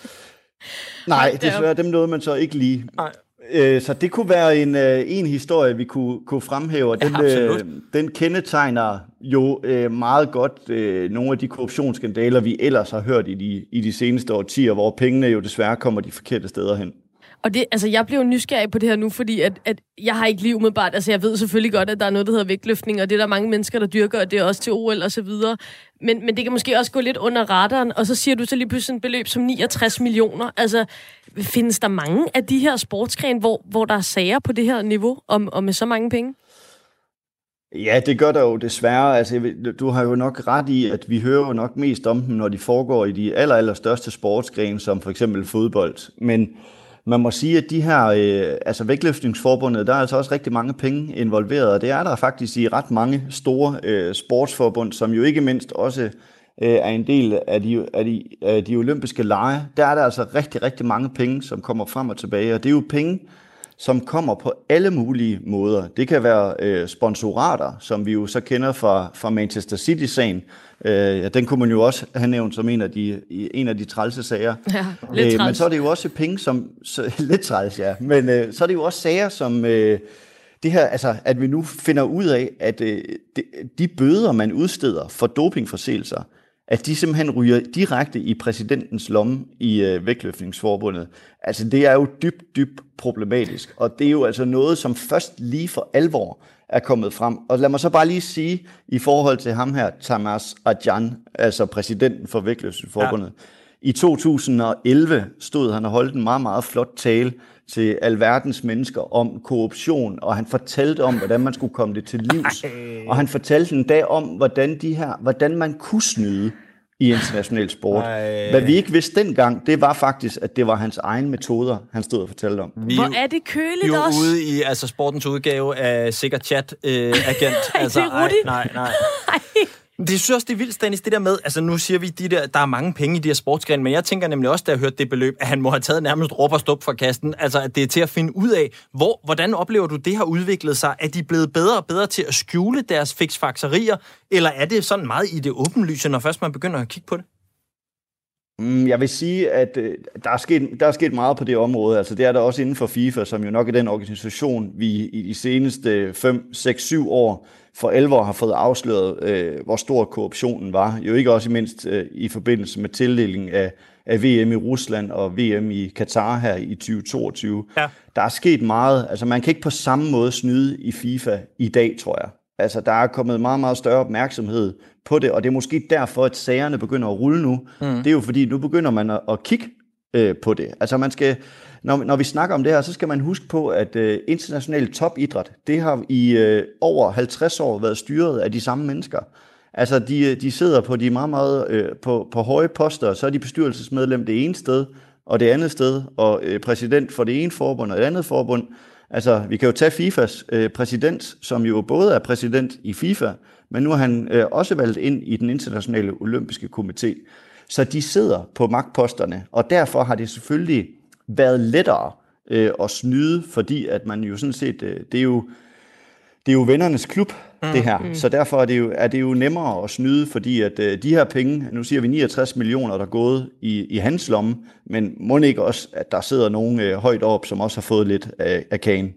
Nej, desværre, dem nåede man så ikke lige. Nej. Øh, så det kunne være en, øh, en historie, vi kunne, kunne fremhæve, og den, ja, den kendetegner jo meget godt nogle af de korruptionsskandaler, vi ellers har hørt i de, i de seneste årtier, hvor pengene jo desværre kommer de forkerte steder hen. Og det, altså, jeg blev nysgerrig på det her nu, fordi at, at jeg har ikke lige umiddelbart, altså jeg ved selvfølgelig godt, at der er noget, der hedder vægtløftning, og det er der mange mennesker, der dyrker, og det er også til OL og så videre. Men, men det kan måske også gå lidt under radaren, og så siger du så lige pludselig et beløb som 69 millioner. Altså, findes der mange af de her sportsgrene, hvor, hvor der er sager på det her niveau, og, og med så mange penge? Ja, det gør der jo desværre. Altså, du har jo nok ret i, at vi hører jo nok mest om dem, når de foregår i de aller, aller største sportsgrene, som for eksempel fodbold. Men man må sige, at de her, øh, altså vægtløftningsforbundet, der er altså også rigtig mange penge involveret, og det er der faktisk i ret mange store øh, sportsforbund, som jo ikke mindst også øh, er en del af de, af, de, af de olympiske lege. Der er der altså rigtig, rigtig mange penge, som kommer frem og tilbage, og det er jo penge, som kommer på alle mulige måder. Det kan være øh, sponsorater, som vi jo så kender fra, fra Manchester City-sagen. Øh, ja, den kunne man jo også have nævnt som en af de, en af de trælse sager. Ja, lidt øh, men så er det jo også penge, som... Så, lidt træls, ja. Men øh, så er det jo også sager, som... Øh, det her, altså, at vi nu finder ud af, at øh, de, de bøder, man udsteder for dopingforseelser, at de simpelthen ryger direkte i præsidentens lomme i øh, vægtløftningsforbundet. Altså det er jo dybt, dybt problematisk, og det er jo altså noget, som først lige for alvor er kommet frem. Og lad mig så bare lige sige, i forhold til ham her, Tamas Adjan, altså præsidenten for vægtløftningsforbundet, ja. i 2011 stod han og holdt en meget, meget flot tale til alverdens mennesker om korruption, og han fortalte om, hvordan man skulle komme det til livs. Og han fortalte en dag om, hvordan, de her, hvordan man kunne snyde i international sport. Ej. Hvad vi ikke vidste dengang, det var faktisk, at det var hans egen metoder, han stod og fortalte om. Vi Hvor er det køligt vi også? ude i altså, sportens udgave af sikker chat-agent. Øh, altså, det er nej, nej. Det synes også, det er vildt, Stanis, det der med, altså nu siger vi, de der, der er mange penge i de her sportsgrene, men jeg tænker nemlig også, da jeg hørte det beløb, at han må have taget nærmest råb og stop fra kasten. Altså, at det er til at finde ud af, hvor, hvordan oplever du, det har udviklet sig? Er de blevet bedre og bedre til at skjule deres fiksfakserier, eller er det sådan meget i det åbenlyse, når først man begynder at kigge på det? Mm, jeg vil sige, at øh, der, er sket, der er sket meget på det område. Altså, det er der også inden for FIFA, som jo nok er den organisation, vi i de seneste 5, 6, 7 år for alvor har fået afsløret, øh, hvor stor korruptionen var. Jo ikke også mindst øh, i forbindelse med tildelingen af, af VM i Rusland og VM i Katar her i 2022. Ja. Der er sket meget. Altså man kan ikke på samme måde snyde i FIFA i dag, tror jeg. Altså der er kommet meget, meget større opmærksomhed på det, og det er måske derfor, at sagerne begynder at rulle nu. Mm. Det er jo fordi, nu begynder man at, at kigge øh, på det. Altså man skal, når, når vi snakker om det her, så skal man huske på, at øh, international topidræt, det har i øh, over 50 år været styret af de samme mennesker. Altså, de, øh, de sidder på de meget, meget øh, på, på høje poster, så er de bestyrelsesmedlem det ene sted, og det andet sted, og øh, præsident for det ene forbund og det andet forbund. Altså, vi kan jo tage FIFAs øh, præsident, som jo både er præsident i FIFA, men nu er han øh, også valgt ind i den internationale olympiske komité. Så de sidder på magtposterne, og derfor har det selvfølgelig været lettere øh, at snyde, fordi at man jo sådan set, øh, det er jo, det er jo vennernes klub, mm, det her. Mm. Så derfor er det, jo, er det jo nemmere at snyde, fordi at øh, de her penge, nu siger vi 69 millioner, der er gået i, i hans lomme, men må ikke også, at der sidder nogen øh, højt op, som også har fået lidt af, af kagen.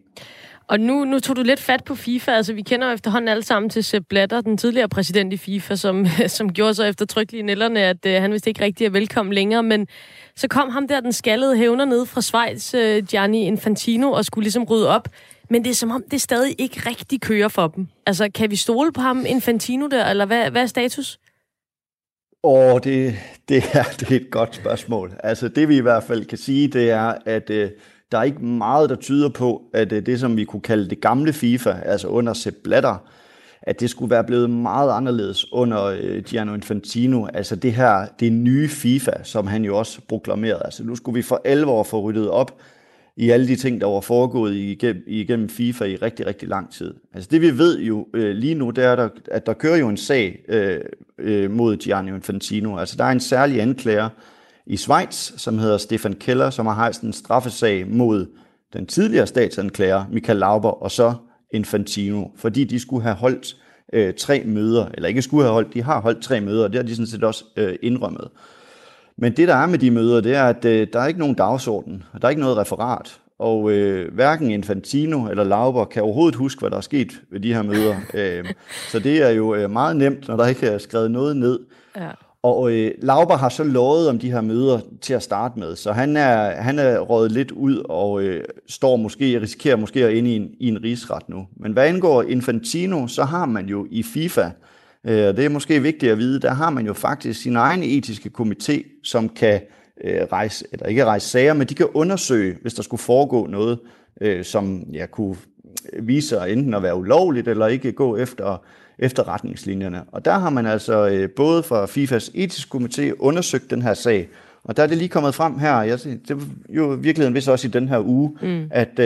Og nu, nu tog du lidt fat på FIFA. Altså, vi kender jo efterhånden alle sammen til Sepp Blatter, den tidligere præsident i FIFA, som, som gjorde så eftertrykkelige i nælderne, at øh, han vist ikke rigtig er velkommen længere. Men så kom ham der, den skaldede hævner ned fra Schweiz, øh, Gianni Infantino, og skulle ligesom rydde op. Men det er som om, det stadig ikke rigtig kører for dem. Altså, kan vi stole på ham, Infantino der, eller hvad, hvad er status? Åh, oh, det, det, er, det er et godt spørgsmål. Altså, det vi i hvert fald kan sige, det er, at Øh, der er ikke meget, der tyder på, at øh, det, som vi kunne kalde det gamle FIFA, altså under Sepp Blatter, at det skulle være blevet meget anderledes under øh, Gianno Infantino. Altså det her, det nye FIFA, som han jo også proklamerede. Altså nu skulle vi for alvor få ryddet op i alle de ting, der var foregået igennem, igennem FIFA i rigtig, rigtig lang tid. Altså det vi ved jo øh, lige nu, det er, der, at der kører jo en sag øh, øh, mod Gianni Infantino. Altså der er en særlig anklager i Schweiz, som hedder Stefan Keller, som har hejst en straffesag mod den tidligere statsanklager, Michael Lauber, og så Infantino, fordi de skulle have holdt øh, tre møder, eller ikke skulle have holdt, de har holdt tre møder, og det har de sådan set også øh, indrømmet. Men det, der er med de møder, det er, at øh, der er ikke nogen dagsorden, og der er ikke noget referat. Og øh, hverken Infantino eller Lauber kan overhovedet huske, hvad der er sket ved de her møder. øh, så det er jo øh, meget nemt, når der ikke er skrevet noget ned. Ja. Og øh, Lauber har så lovet om de her møder til at starte med, så han er, han er rådet lidt ud og øh, står måske, risikerer måske at ind i en, i en rigsret nu. Men hvad angår Infantino, så har man jo i FIFA Øh, og det er måske vigtigt at vide, der har man jo faktisk sin egen etiske komité, som kan øh, rejse, eller ikke rejse sager, men de kan undersøge, hvis der skulle foregå noget, øh, som ja, kunne vise sig enten at være ulovligt, eller ikke gå efter, efter retningslinjerne. Og der har man altså både fra FIFAs etiske komité undersøgt den her sag, og der er det lige kommet frem her, jeg, det er jo i virkeligheden vist også i den her uge, mm. at,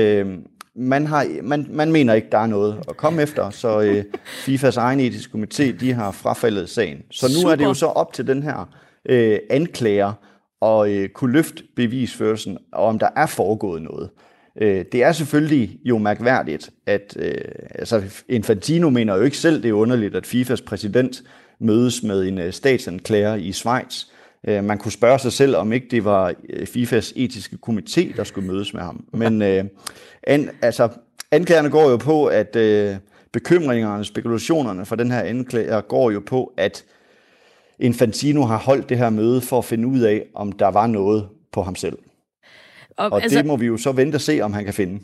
man, har, man, man mener ikke, der er noget at komme efter, så øh, FIFAs egen etiske komité, de har frafaldet sagen. Så nu Super. er det jo så op til den her øh, anklager at øh, kunne løfte bevisførelsen, og om der er foregået noget. Øh, det er selvfølgelig jo mærkværdigt, at øh, altså Infantino mener jo ikke selv, det er underligt, at FIFAs præsident mødes med en øh, statsanklager i Schweiz. Øh, man kunne spørge sig selv, om ikke det var øh, FIFAs etiske komité, der skulle mødes med ham. Men øh, an, altså, anklagerne går jo på, at øh, bekymringerne, spekulationerne for den her anklager går jo på, at Infantino har holdt det her møde for at finde ud af, om der var noget på ham selv. Og, og altså, det må vi jo så vente og se, om han kan finde.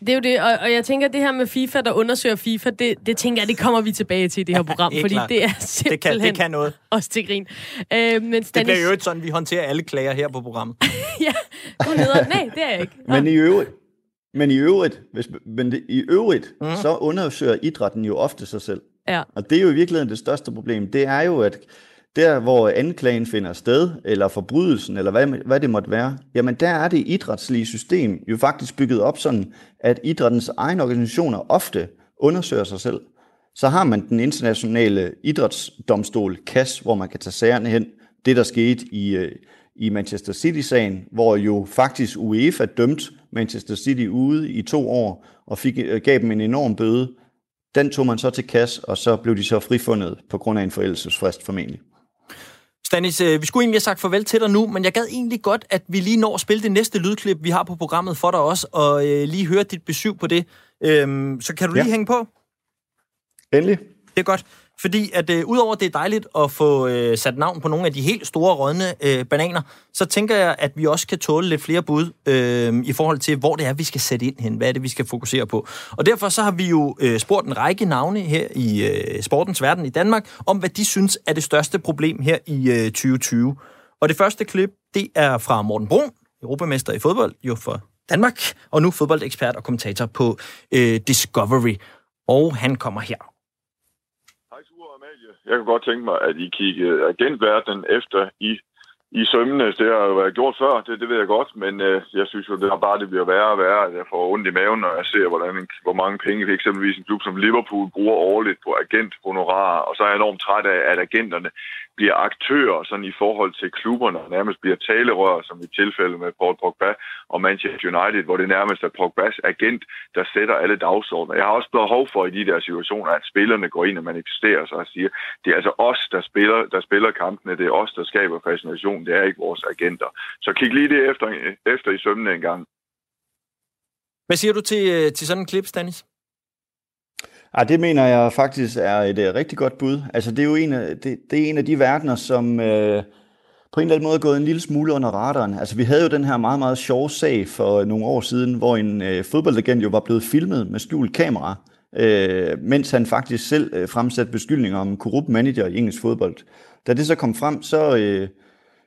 Det er jo det, og, og jeg tænker, at det her med FIFA, der undersøger FIFA, det, det tænker jeg, det kommer vi tilbage til i det her program, fordi klart. det er simpelthen det kan, det kan noget. også til grin. Øh, men Stanis... Det bliver jo ikke sådan, vi håndterer alle klager her på programmet. ja, du er Nej, det er jeg ikke. Men i øvrigt, men i øvrigt, hvis, men det, i øvrigt mm. så undersøger idrætten jo ofte sig selv. Ja. Og det er jo i virkeligheden det største problem. Det er jo, at der hvor anklagen finder sted, eller forbrydelsen, eller hvad, hvad det måtte være, jamen der er det idrætslige system jo faktisk bygget op sådan, at idrættens egne organisationer ofte undersøger sig selv. Så har man den internationale idrætsdomstol, CAS, hvor man kan tage sagerne hen. Det, der skete i, øh, i Manchester City-sagen, hvor jo faktisk UEFA dømte Manchester City ude i to år, og fik, øh, gav dem en enorm bøde. Den tog man så til CAS, og så blev de så frifundet på grund af en forældelsesfrist formentlig. Stanis, øh, vi skulle egentlig have sagt farvel til dig nu, men jeg gad egentlig godt, at vi lige når at spille det næste lydklip, vi har på programmet for dig også, og øh, lige høre dit besøg på det. Øhm, så kan du lige ja. hænge på? Endelig. Det er godt. Fordi at øh, udover det er dejligt at få øh, sat navn på nogle af de helt store rådne øh, bananer, så tænker jeg, at vi også kan tåle lidt flere bud øh, i forhold til, hvor det er, vi skal sætte ind hen. Hvad er det, vi skal fokusere på? Og derfor så har vi jo øh, spurgt en række navne her i øh, sportens verden i Danmark, om hvad de synes er det største problem her i øh, 2020. Og det første klip, det er fra Morten Brun, europamester i fodbold, jo for Danmark, og nu fodboldekspert og kommentator på øh, Discovery. Og han kommer her. Hej, Ture og Amalie. Jeg kunne godt tænke mig, at I kiggede agentverdenen efter i i sømmene. Det har jo været gjort før, det, det ved jeg godt, men øh, jeg synes jo, det er bare, det bliver værre og værre, at jeg får ondt i maven, når jeg ser, hvordan, hvor mange penge eksempelvis en klub som Liverpool bruger årligt på agenthonorarer, og så er jeg enormt træt af, at agenterne bliver aktører sådan i forhold til klubberne, og nærmest bliver talerør, som i tilfælde med Paul Pogba og Manchester United, hvor det nærmest er Pogbas agent, der sætter alle dagsordner. Jeg har også behov for i de der situationer, at spillerne går ind og manifesterer sig og siger, det er altså os, der spiller, der spiller kampene, det er os, der skaber fascination, det er ikke vores agenter. Så kig lige det efter, efter i sømne en gang. Hvad siger du til, øh, til sådan en klip, Stanis? Ja, det mener jeg faktisk er et uh, rigtig godt bud. Altså, det er jo en af, det, det er en af de verdener, som øh, på en eller anden måde er gået en lille smule under radaren. Altså, vi havde jo den her meget, meget sjove sag for øh, nogle år siden, hvor en øh, fodboldlegend jo var blevet filmet med skjult kamera, øh, mens han faktisk selv øh, fremsatte beskyldninger om korrupt manager i engelsk fodbold. Da det så kom frem, så, Øh,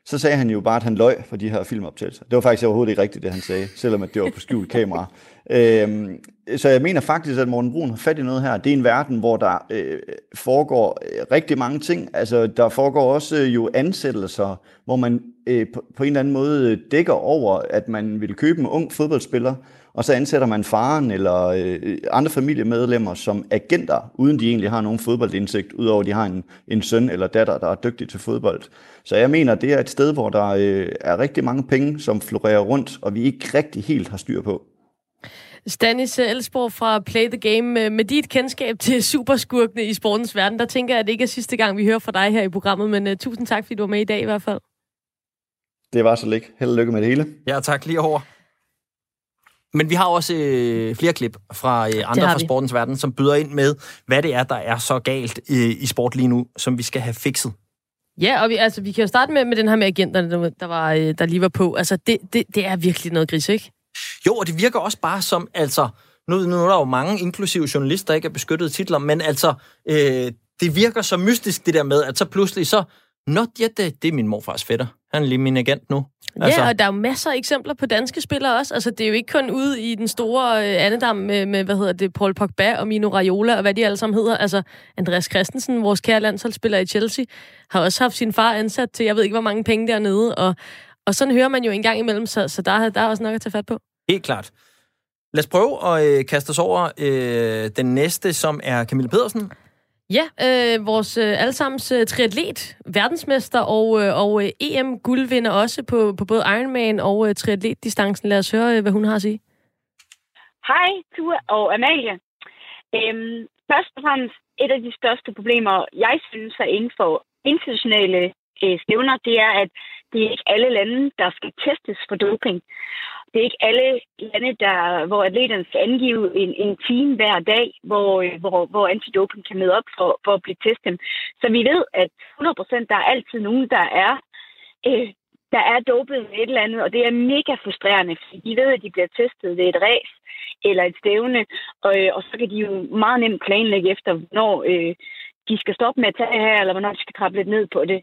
så sagde han jo bare, at han løj for de her filmoptagelser. Det var faktisk overhovedet ikke rigtigt, det han sagde, selvom at det var på skjult kamera. Øhm, så jeg mener faktisk, at Morten Brun har fat i noget her. Det er en verden, hvor der øh, foregår øh, rigtig mange ting. Altså, der foregår også øh, jo ansættelser, hvor man øh, på, på en eller anden måde dækker over, at man vil købe en ung fodboldspiller, og så ansætter man faren eller øh, andre familiemedlemmer som agenter, uden de egentlig har nogen fodboldindsigt, udover at de har en, en søn eller datter, der er dygtig til fodbold. Så jeg mener, det er et sted, hvor der øh, er rigtig mange penge, som florerer rundt, og vi ikke rigtig helt har styr på. Stanis Elsborg fra Play the Game. Med dit kendskab til superskurkene i sportens verden, der tænker jeg, at det ikke er sidste gang, vi hører fra dig her i programmet, men uh, tusind tak, fordi du var med i dag i hvert fald. Det var så lidt. Held og lykke med det hele. Ja, tak lige over. Men vi har også øh, flere klip fra øh, andre fra sportens verden, som byder ind med, hvad det er, der er så galt øh, i sport lige nu, som vi skal have fikset. Ja, og vi, altså, vi kan jo starte med, med den her med agenterne, der, der, var, øh, der lige var på. Altså, det, det, det er virkelig noget gris, ikke? Jo, og det virker også bare som, altså, nu, nu er der jo mange, inklusive journalister, der ikke er beskyttet titler, men altså, øh, det virker så mystisk, det der med, at så pludselig så, not yet, det, det er min morfars fætter. Han er lige min agent nu. Altså. Ja, og der er jo masser af eksempler på danske spillere også. Altså, det er jo ikke kun ude i den store øh, andedam med, med, hvad hedder det, Paul Pogba og Mino Raiola og hvad de alle sammen hedder. Altså, Andreas Christensen, vores kære landsholdsspiller i Chelsea, har også haft sin far ansat til, jeg ved ikke, hvor mange penge dernede. Og, og sådan hører man jo en gang imellem, så, så der, der er også nok at tage fat på. Helt klart. Lad os prøve at øh, kaste os over øh, den næste, som er Camille Pedersen. Ja, øh, vores øh, allesammens øh, triatlet, verdensmester og, øh, og øh, EM-guldvinder også på, på både Ironman og øh, triatletdistancen. Lad os høre, øh, hvad hun har at sige. Hej, Tua og Amalie. Øhm, først og fremmest, et af de største problemer, jeg synes er inden for internationale øh, stævner, det er, at det er ikke alle lande, der skal testes for doping det er ikke alle lande, der, hvor atleterne skal angive en, en time hver dag, hvor, øh, hvor, hvor antidoping kan møde op for, for at blive testet. Så vi ved, at 100% der er altid nogen, der er, øh, der er dopet med et eller andet, og det er mega frustrerende, fordi de ved, at de bliver testet ved et ræs eller et stævne, og, øh, og så kan de jo meget nemt planlægge efter, hvornår øh, de skal stoppe med at tage her, eller hvornår de skal trappe lidt ned på det.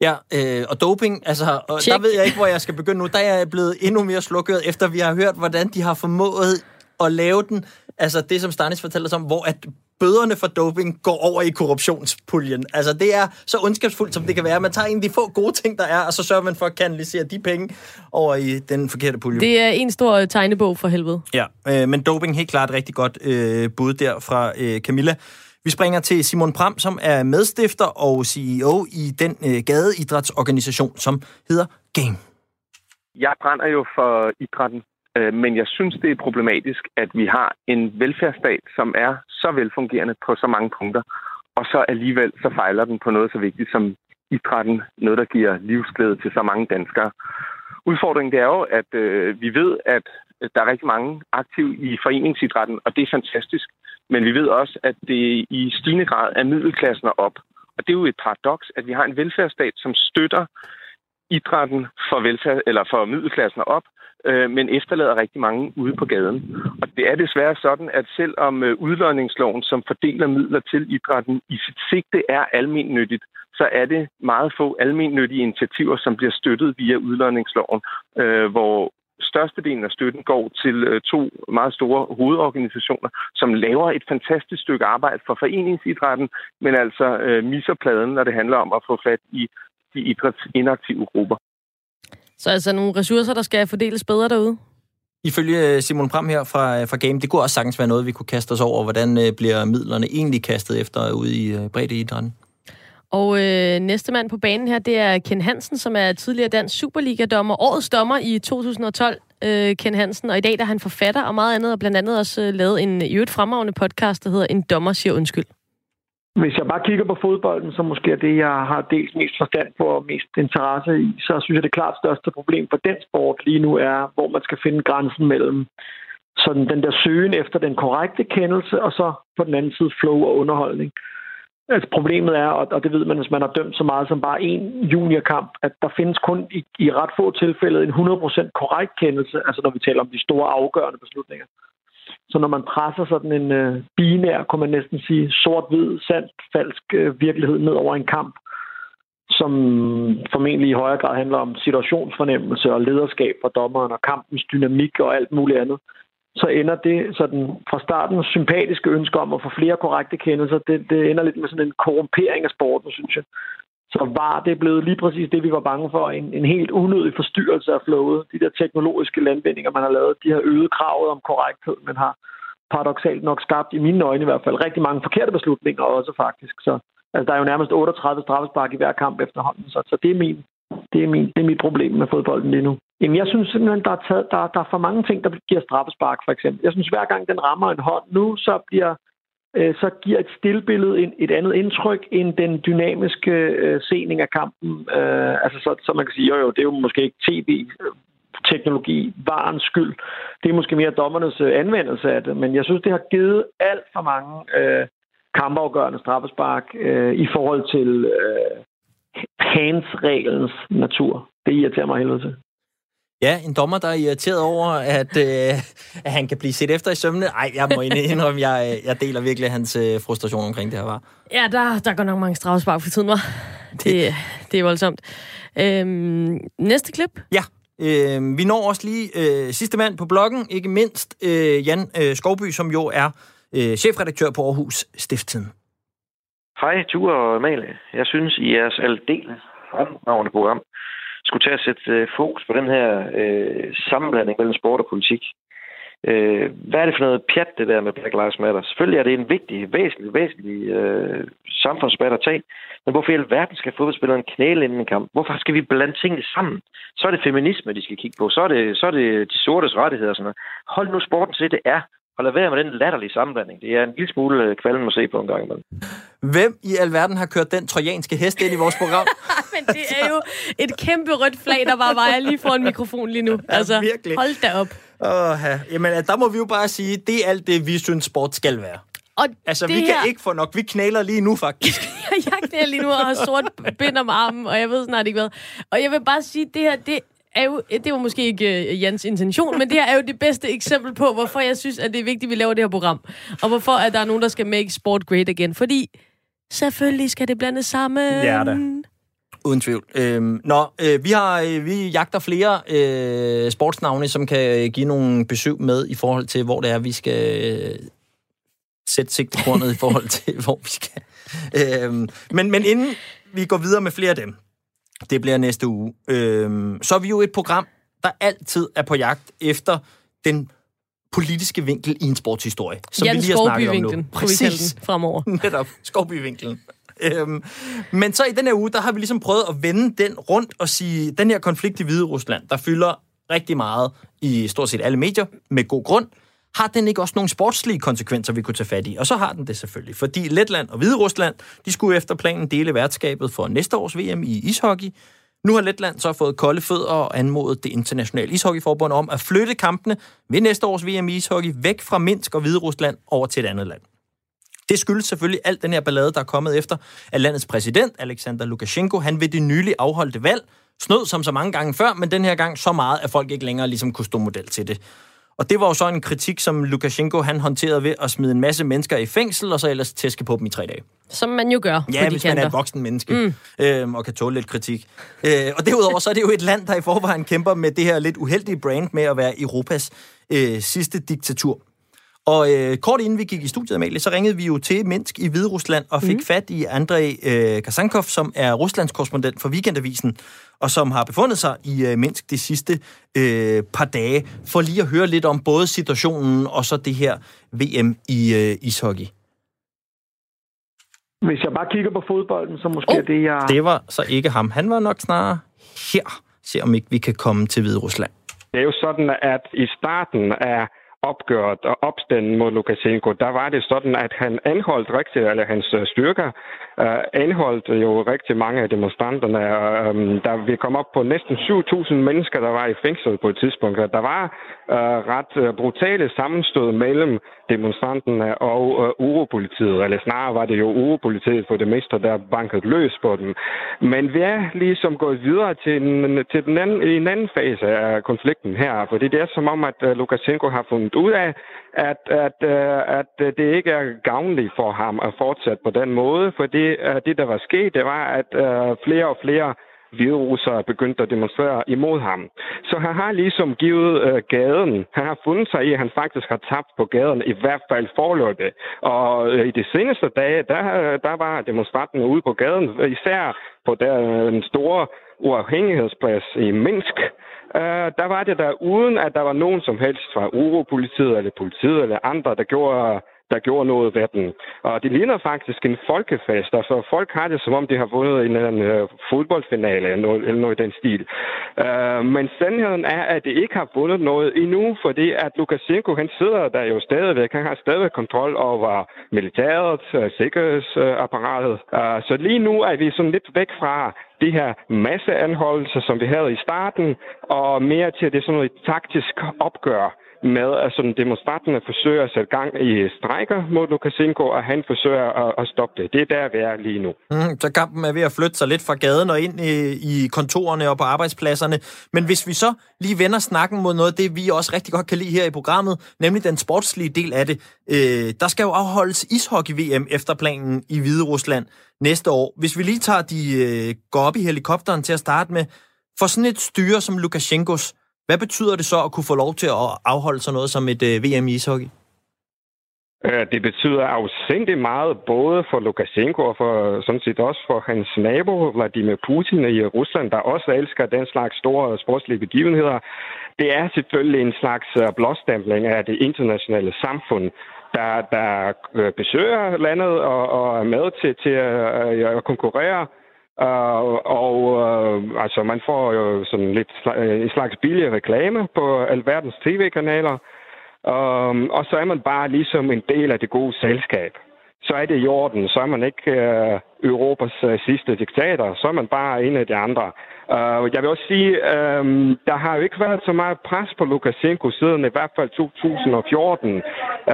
Ja, øh, og doping, altså, og der ved jeg ikke, hvor jeg skal begynde nu. Der er jeg blevet endnu mere slukket, efter vi har hørt, hvordan de har formået at lave den. Altså det, som Stanis fortæller om, hvor at bøderne for doping går over i korruptionspuljen. Altså det er så ondskabsfuldt, som det kan være. Man tager en af de få gode ting, der er, og så sørger man for at kanalisere de penge over i den forkerte pulje. Det er en stor tegnebog for helvede. Ja, øh, men doping helt klart rigtig godt øh, bud der fra øh, Camilla. Vi springer til Simon Pram, som er medstifter og CEO i den øh, gadeidrætsorganisation, som hedder Game. Jeg brænder jo for idrætten, øh, men jeg synes, det er problematisk, at vi har en velfærdsstat, som er så velfungerende på så mange punkter, og så alligevel så fejler den på noget så vigtigt som idrætten, noget, der giver livsglæde til så mange danskere. Udfordringen det er jo, at øh, vi ved, at der er rigtig mange aktive i foreningsidrætten, og det er fantastisk. Men vi ved også, at det i stigende grad er middelklassen op. Og det er jo et paradoks, at vi har en velfærdsstat, som støtter idrætten for, velfærd, eller for middelklassen op, øh, men efterlader rigtig mange ude på gaden. Og det er desværre sådan, at selvom øh, udlønningsloven, som fordeler midler til idrætten, i sit sigte er almennyttigt, så er det meget få almennyttige initiativer, som bliver støttet via udlønningsloven, øh, hvor størstedelen af støtten går til øh, to meget store hovedorganisationer, som laver et fantastisk stykke arbejde for foreningsidrætten, men altså øh, misser pladen, når det handler om at få fat i de idrætsinaktive grupper. Så altså nogle ressourcer, der skal fordeles bedre derude? Ifølge Simon Pram her fra, fra Game, det kunne også sagtens være noget, vi kunne kaste os over. Hvordan øh, bliver midlerne egentlig kastet efter ude i øh, breddeidrætten? Og øh, næste mand på banen her, det er Ken Hansen, som er tidligere dansk Superliga-dommer. Årets dommer i 2012, øh, Ken Hansen. Og i dag der er han forfatter og meget andet, og blandt andet også øh, lavet en i øvrigt fremragende podcast, der hedder En dommer siger undskyld. Hvis jeg bare kigger på fodbolden, som måske er det, jeg har dels mest forstand på og mest interesse i, så synes jeg, det klart største problem for den sport lige nu er, hvor man skal finde grænsen mellem sådan den der søgen efter den korrekte kendelse, og så på den anden side flow og underholdning. Altså problemet er, og det ved man, hvis man har dømt så meget som bare en juniorkamp, at der findes kun i, i ret få tilfælde en 100% korrekt kendelse, altså når vi taler om de store afgørende beslutninger. Så når man presser sådan en øh, binær, kunne man næsten sige, sort-hvid, sandt, falsk øh, virkelighed ned over en kamp, som formentlig i højere grad handler om situationsfornemmelse og lederskab for dommeren og kampens dynamik og alt muligt andet, så ender det sådan fra starten sympatiske ønske om at få flere korrekte kendelser, det, det ender lidt med sådan en korrumpering af sporten, synes jeg. Så var det blevet lige præcis det, vi var bange for. En, en helt unødig forstyrrelse af flowet. De der teknologiske landvindinger, man har lavet, de har øget kravet om korrekthed, men har paradoxalt nok skabt, i mine øjne i hvert fald, rigtig mange forkerte beslutninger også faktisk. Så altså, der er jo nærmest 38 straffespark i hver kamp efterhånden, så, så det, er min, det, er min, det er mit problem med fodbolden lige nu. Jamen, jeg synes simpelthen, der er, taget, der, der er for mange ting, der giver straffespark, for eksempel. Jeg synes, hver gang den rammer en hånd nu, så bliver øh, så giver et stillbillede en, et andet indtryk end den dynamiske øh, sening af kampen. Øh, altså, så, så man kan sige, jo jo, det er jo måske ikke tv øh, teknologi, varens skyld. Det er måske mere dommernes øh, anvendelse af det, men jeg synes, det har givet alt for mange øh, kampafgørende straffespark øh, i forhold til øh, hands-reglens natur. Det irriterer mig helvede til. Ja, en dommer, der er irriteret over, at, øh, at han kan blive set efter i sømne. Ej, jeg må indrømme, jeg, jeg deler virkelig hans øh, frustration omkring det her, var. Ja, der, der går nok mange straffespark for tiden, var. Det, det er voldsomt. Øhm, næste klip? Ja. Øh, vi når også lige øh, sidste mand på bloggen, ikke mindst øh, Jan øh, Skovby, som jo er øh, chefredaktør på Aarhus Stifttiden. Hej, Ture og Amalie. Jeg synes, I er aldeles fremragende program skulle tage at sætte øh, fokus på den her øh, sammenblanding mellem sport og politik. Øh, hvad er det for noget pjat, det der med Black Lives Matter? Selvfølgelig er det en vigtig, væsentlig, væsentlig øh, samfundsbat at tage. Men hvorfor i alverden skal fodboldspilleren knæle inden en kamp? Hvorfor skal vi blande tingene sammen? Så er det feminisme, de skal kigge på. Så er det, så er det de sortes rettigheder og sådan noget. Hold nu sporten til, det er. Og lad være med den latterlige sammenblanding. Det er en lille smule øh, kvalm at se på en gang imellem. Hvem i alverden har kørt den trojanske hest ind i vores program? Men det er jo et kæmpe rødt flag, der bare vejer lige foran mikrofon lige nu. Altså, ja, virkelig. hold da op. Åh, ja. Jamen, der må vi jo bare sige, det er alt det, vi synes, sport skal være. Og altså, vi her... kan ikke få nok. Vi knæler lige nu, faktisk. jeg knæler lige nu og har sort bind om armen, og jeg ved snart ikke hvad. Og jeg vil bare sige, det her, det er jo, det var måske ikke uh, Jans intention, men det her er jo det bedste eksempel på, hvorfor jeg synes, at det er vigtigt, at vi laver det her program. Og hvorfor at der er nogen, der skal make sport great again. Fordi selvfølgelig skal det blandes sammen. Ja, det. Uden tvivl. Øhm, nå, øh, vi har øh, vi jagter flere øh, sportsnavne, som kan give nogle besøg med i forhold til, hvor det er, vi skal øh, sætte sigtekornet i forhold til, hvor vi skal. Øhm, men, men inden vi går videre med flere af dem, det bliver næste uge, øhm, så er vi jo et program, der altid er på jagt efter den politiske vinkel i en sportshistorie. Som Jan vi lige har snakket om nu. Præcis. fremover. Netop. Skovbyvinkelen. Øhm, men så i den her uge, der har vi ligesom prøvet at vende den rundt og sige, den her konflikt i Hvide Rusland, der fylder rigtig meget i stort set alle medier, med god grund, har den ikke også nogle sportslige konsekvenser, vi kunne tage fat i? Og så har den det selvfølgelig, fordi Letland og Hvide Rusland, de skulle efter planen dele værtskabet for næste års VM i ishockey. Nu har Letland så fået kolde fødder og anmodet det internationale ishockeyforbund om at flytte kampene ved næste års VM i ishockey væk fra Minsk og Hvide Rusland over til et andet land. Det skyldes selvfølgelig alt den her ballade, der er kommet efter, at landets præsident, Alexander Lukashenko, han ved det nylig afholdte valg, snød som så mange gange før, men den her gang så meget, at folk ikke længere ligesom kunne stå model til det. Og det var jo så en kritik, som Lukashenko han håndterede ved at smide en masse mennesker i fængsel, og så ellers tæske på dem i tre dage. Som man jo gør Ja, på hvis de man kanter. er et voksen menneske, mm. øhm, og kan tåle lidt kritik. Øh, og derudover så er det jo et land, der i forvejen kæmper med det her lidt uheldige brand med at være Europas øh, sidste diktatur. Og øh, kort inden vi gik i studiet, Amalie, så ringede vi jo til Minsk i Hvide Rusland og fik mm. fat i Andrei øh, Kasankov, som er Ruslands korrespondent for Weekendavisen, og som har befundet sig i øh, Minsk de sidste øh, par dage, for lige at høre lidt om både situationen og så det her VM i øh, ishockey. Hvis jeg bare kigger på fodbolden, så måske Oh. oh. det, jeg... Det var så ikke ham. Han var nok snarere her. Se om ikke vi kan komme til Hvide Rusland. Det er jo sådan, at i starten af opgøret og opstanden mod Lukashenko, der var det sådan, at han anholdt rigtig, eller hans øh, styrker Øh, uh, anholdt jo rigtig mange af demonstranterne. og, øhm, der vi kom op på næsten 7.000 mennesker, der var i fængsel på et tidspunkt. Der var uh, ret øh, brutale sammenstød mellem demonstranterne og uropolitiet, eller snarere var det jo uropolitiet for det meste, der bankede løs på dem. Men vi er ligesom gået videre til, en, til den anden, i en anden fase af konflikten her, fordi det er som om, at Lukashenko har fundet ud af, at, at, øh, at øh, det ikke er gavnligt for ham at fortsætte på den måde, fordi øh, det, der var sket, det var, at flere og flere hvide begyndte at demonstrere imod ham. Så han har ligesom givet øh, gaden, han har fundet sig i, at han faktisk har tabt på gaden, i hvert fald forløbet. Og øh, i de seneste dage, der, der var demonstranterne ude på gaden, især på der, den store uafhængighedsplads i Minsk, øh, der var det der, uden at der var nogen som helst fra uropolitiet eller politiet eller andre, der gjorde der gjorde noget ved den. Og det ligner faktisk en folkefest. Altså, folk har det, som om de har vundet en eller anden øh, fodboldfinale eller noget, eller noget i den stil. Uh, men sandheden er, at det ikke har vundet noget endnu, fordi at Lukashenko, han sidder der jo stadigvæk. Han har stadigvæk kontrol over militæret, uh, sikkerhedsapparatet. Uh, så lige nu er vi sådan lidt væk fra de her masseanholdelser, som vi havde i starten, og mere til det sådan noget taktisk opgør med, at sådan demonstranterne forsøger at sætte gang i strejker mod Lukashenko, og han forsøger at, at stoppe det. Det er der, vi er lige nu. Mm, så kampen er ved at flytte sig lidt fra gaden og ind i, i kontorerne og på arbejdspladserne. Men hvis vi så lige vender snakken mod noget af det, vi også rigtig godt kan lide her i programmet, nemlig den sportslige del af det. Øh, der skal jo afholdes ishockey-VM efter planen i Hvide Rusland næste år. Hvis vi lige tager de øh, går op i helikopteren til at starte med, for sådan et styre som Lukashenkos, hvad betyder det så at kunne få lov til at afholde sådan noget som et øh, VM i ishockey? Øh, det betyder afsindig meget, både for Lukashenko og for, sådan set også for hans nabo, Vladimir Putin i Rusland, der også elsker den slags store sportslige begivenheder. Det er selvfølgelig en slags øh, blåstempling af det internationale samfund, der, der øh, besøger landet og, og er med til, til at, at konkurrere Uh, og uh, altså, man får jo sådan lidt sl- øh, en slags billig reklame på alverdens tv-kanaler. Um, og så er man bare ligesom en del af det gode selskab. Så er det i orden. Så er man ikke uh, Europas uh, sidste diktator. Så er man bare en af de andre. Uh, jeg vil også sige, um, der har jo ikke været så meget pres på Lukashenko siden i hvert fald 2014. Uh,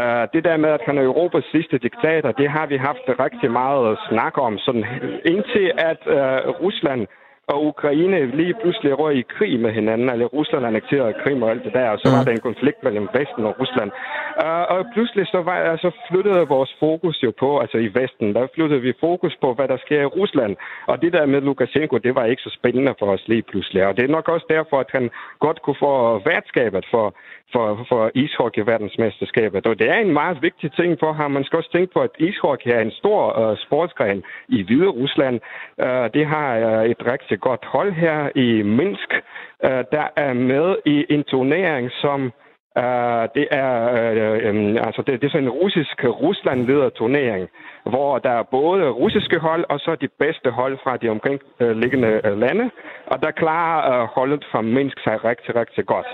øh, det der med, at han er Europas sidste diktator, det har vi haft rigtig meget at snakke om. Sådan, indtil at uh, Rusland og Ukraine lige pludselig røg i krig med hinanden, eller Rusland annekterede Krim og alt det der, og så var der en konflikt mellem Vesten og Rusland. Uh, og pludselig så, var, altså, flyttede vores fokus jo på, altså i Vesten, der flyttede vi fokus på, hvad der sker i Rusland. Og det der med Lukashenko, det var ikke så spændende for os lige pludselig. Og det er nok også derfor, at han godt kunne få værtskabet for, for, for ishockey-verdensmesterskabet. Og det er en meget vigtig ting for ham. Man skal også tænke på, at ishockey er en stor uh, sportsgren i Hvide Rusland. Uh, det har uh, et rigtig godt hold her i Minsk, uh, der er med i en turnering, som Uh, det er uh, um, altså det, det er sådan en russisk Rusland-leder turnering, hvor der er både russiske hold og så de bedste hold fra de omkringliggende uh, lande, og der klarer uh, holdet fra Minsk sig rigtig, rigtig godt.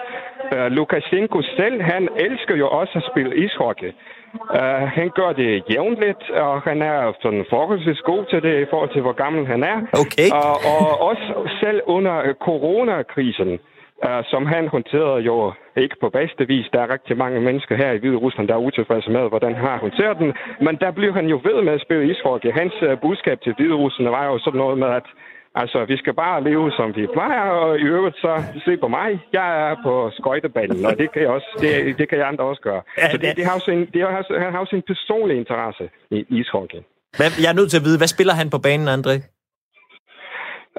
Uh, Lukashenko selv, han elsker jo også at spille ishockey. Uh, han gør det jævnligt, og han er sådan forholdsvis god til det i forhold til, hvor gammel han er. Okay. Og, og også selv under coronakrisen, uh, som han håndterede jo ikke på bedste vis. Der er rigtig mange mennesker her i Hvide Rusland, der er utilfredse med, hvordan han har håndteret den. Men der blev han jo ved med at spille ishockey. Hans uh, budskab til Hvide Rusland var jo sådan noget med, at Altså, vi skal bare leve, som vi plejer, og i øvrigt så se på mig. Jeg er på skøjtebanen, og det kan, jeg også, det, det kan jeg andre også gøre. Så det, det har også en, det har, han har også en personlig interesse i ishockey. Hvad, jeg er nødt til at vide, hvad spiller han på banen, André?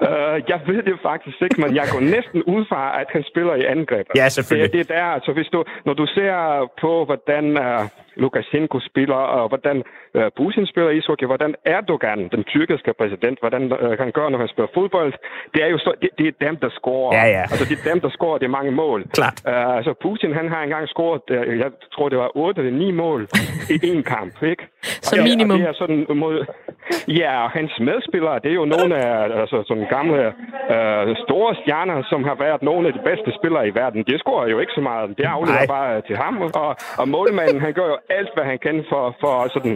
Uh, jeg ved det faktisk ikke, men jeg går næsten ud fra, at han spiller i angreb. Ja, selvfølgelig. Det, det er der, altså hvis du, når du ser på, hvordan uh, Lukashenko spiller, og hvordan uh, Putin spiller ishockey, hvordan Erdogan, den tyrkiske præsident, hvordan uh, han gør, når han spiller fodbold, det er jo så, det, det er dem, der scorer. Ja, ja. Altså, det er dem, der scorer det mange mål. Klart. Uh, altså, Putin, han har engang scoret, uh, jeg tror, det var 8 eller 9 mål i én kamp, ikke? Og- minimum. Og det er sådan mod... Ja, og hans medspillere, det er jo nogle af altså, sådan gamle øh, store stjerner, som har været nogle af de bedste spillere i verden. De scorer jo ikke så meget. Det afleverer bare til ham. Og, og målmanden, han gør jo alt, hvad han kan for, for, sådan,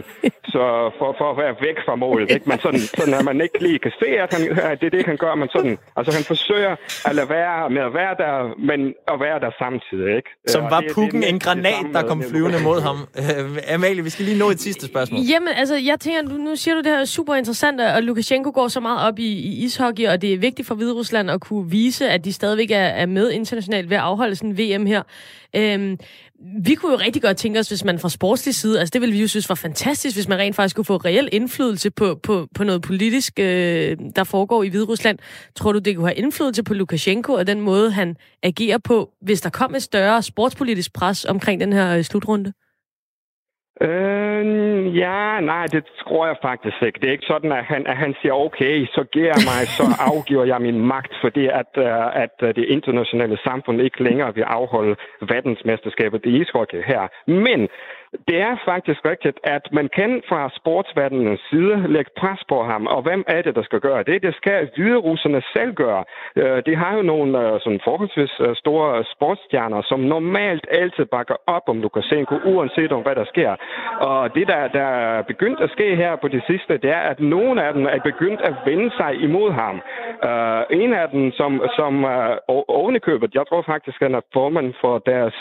så, for, for at være væk fra målet. Ikke? Men sådan, sådan, at man ikke lige kan se, at, han, at det er det, han gør. Men sådan, altså, han forsøger at lade være med at være der, men at være der samtidig. Ikke? Som Og var det- det pukken en næsten det granat, samme der kom flyvende mod ham. Øh, Amalie, vi skal lige nå et sidste spørgsmål. Jamen, altså, jeg tænker, nu, nu siger du det her er super interessant, og Lukashenko går så meget op i, i ishockey, og det er vigtigt for Hviderusland at kunne vise, at de stadigvæk er, er med internationalt ved at afholde sådan en VM her. Øhm, vi kunne jo rigtig godt tænke os, hvis man fra sportslig side, altså det ville vi jo synes var fantastisk, hvis man rent faktisk kunne få reel indflydelse på, på, på noget politisk, øh, der foregår i Hviderusland. Tror du, det kunne have indflydelse på Lukashenko og den måde, han agerer på, hvis der kom et større sportspolitisk pres omkring den her øh, slutrunde? Øh, ja, nej, det tror jeg faktisk ikke. Det er ikke sådan, at han, at han siger, okay, så giver jeg mig, så afgiver jeg min magt, fordi at, uh, at uh, det internationale samfund ikke længere vil afholde verdensmesterskabet i ishockey her. Men det er faktisk rigtigt, at man kan fra sportsverdenens side lægge pres på ham. Og hvem er det, der skal gøre det? Det skal hvide russerne selv gøre. Øh, de har jo nogle øh, sådan forholdsvis øh, store sportsstjerner, som normalt altid bakker op om Lukashenko, uanset om hvad der sker. Og det, der, der er begyndt at ske her på det sidste, det er, at nogle af dem er begyndt at vende sig imod ham. En af dem, som, som ovenikøbet, jeg tror faktisk, han er formand for deres...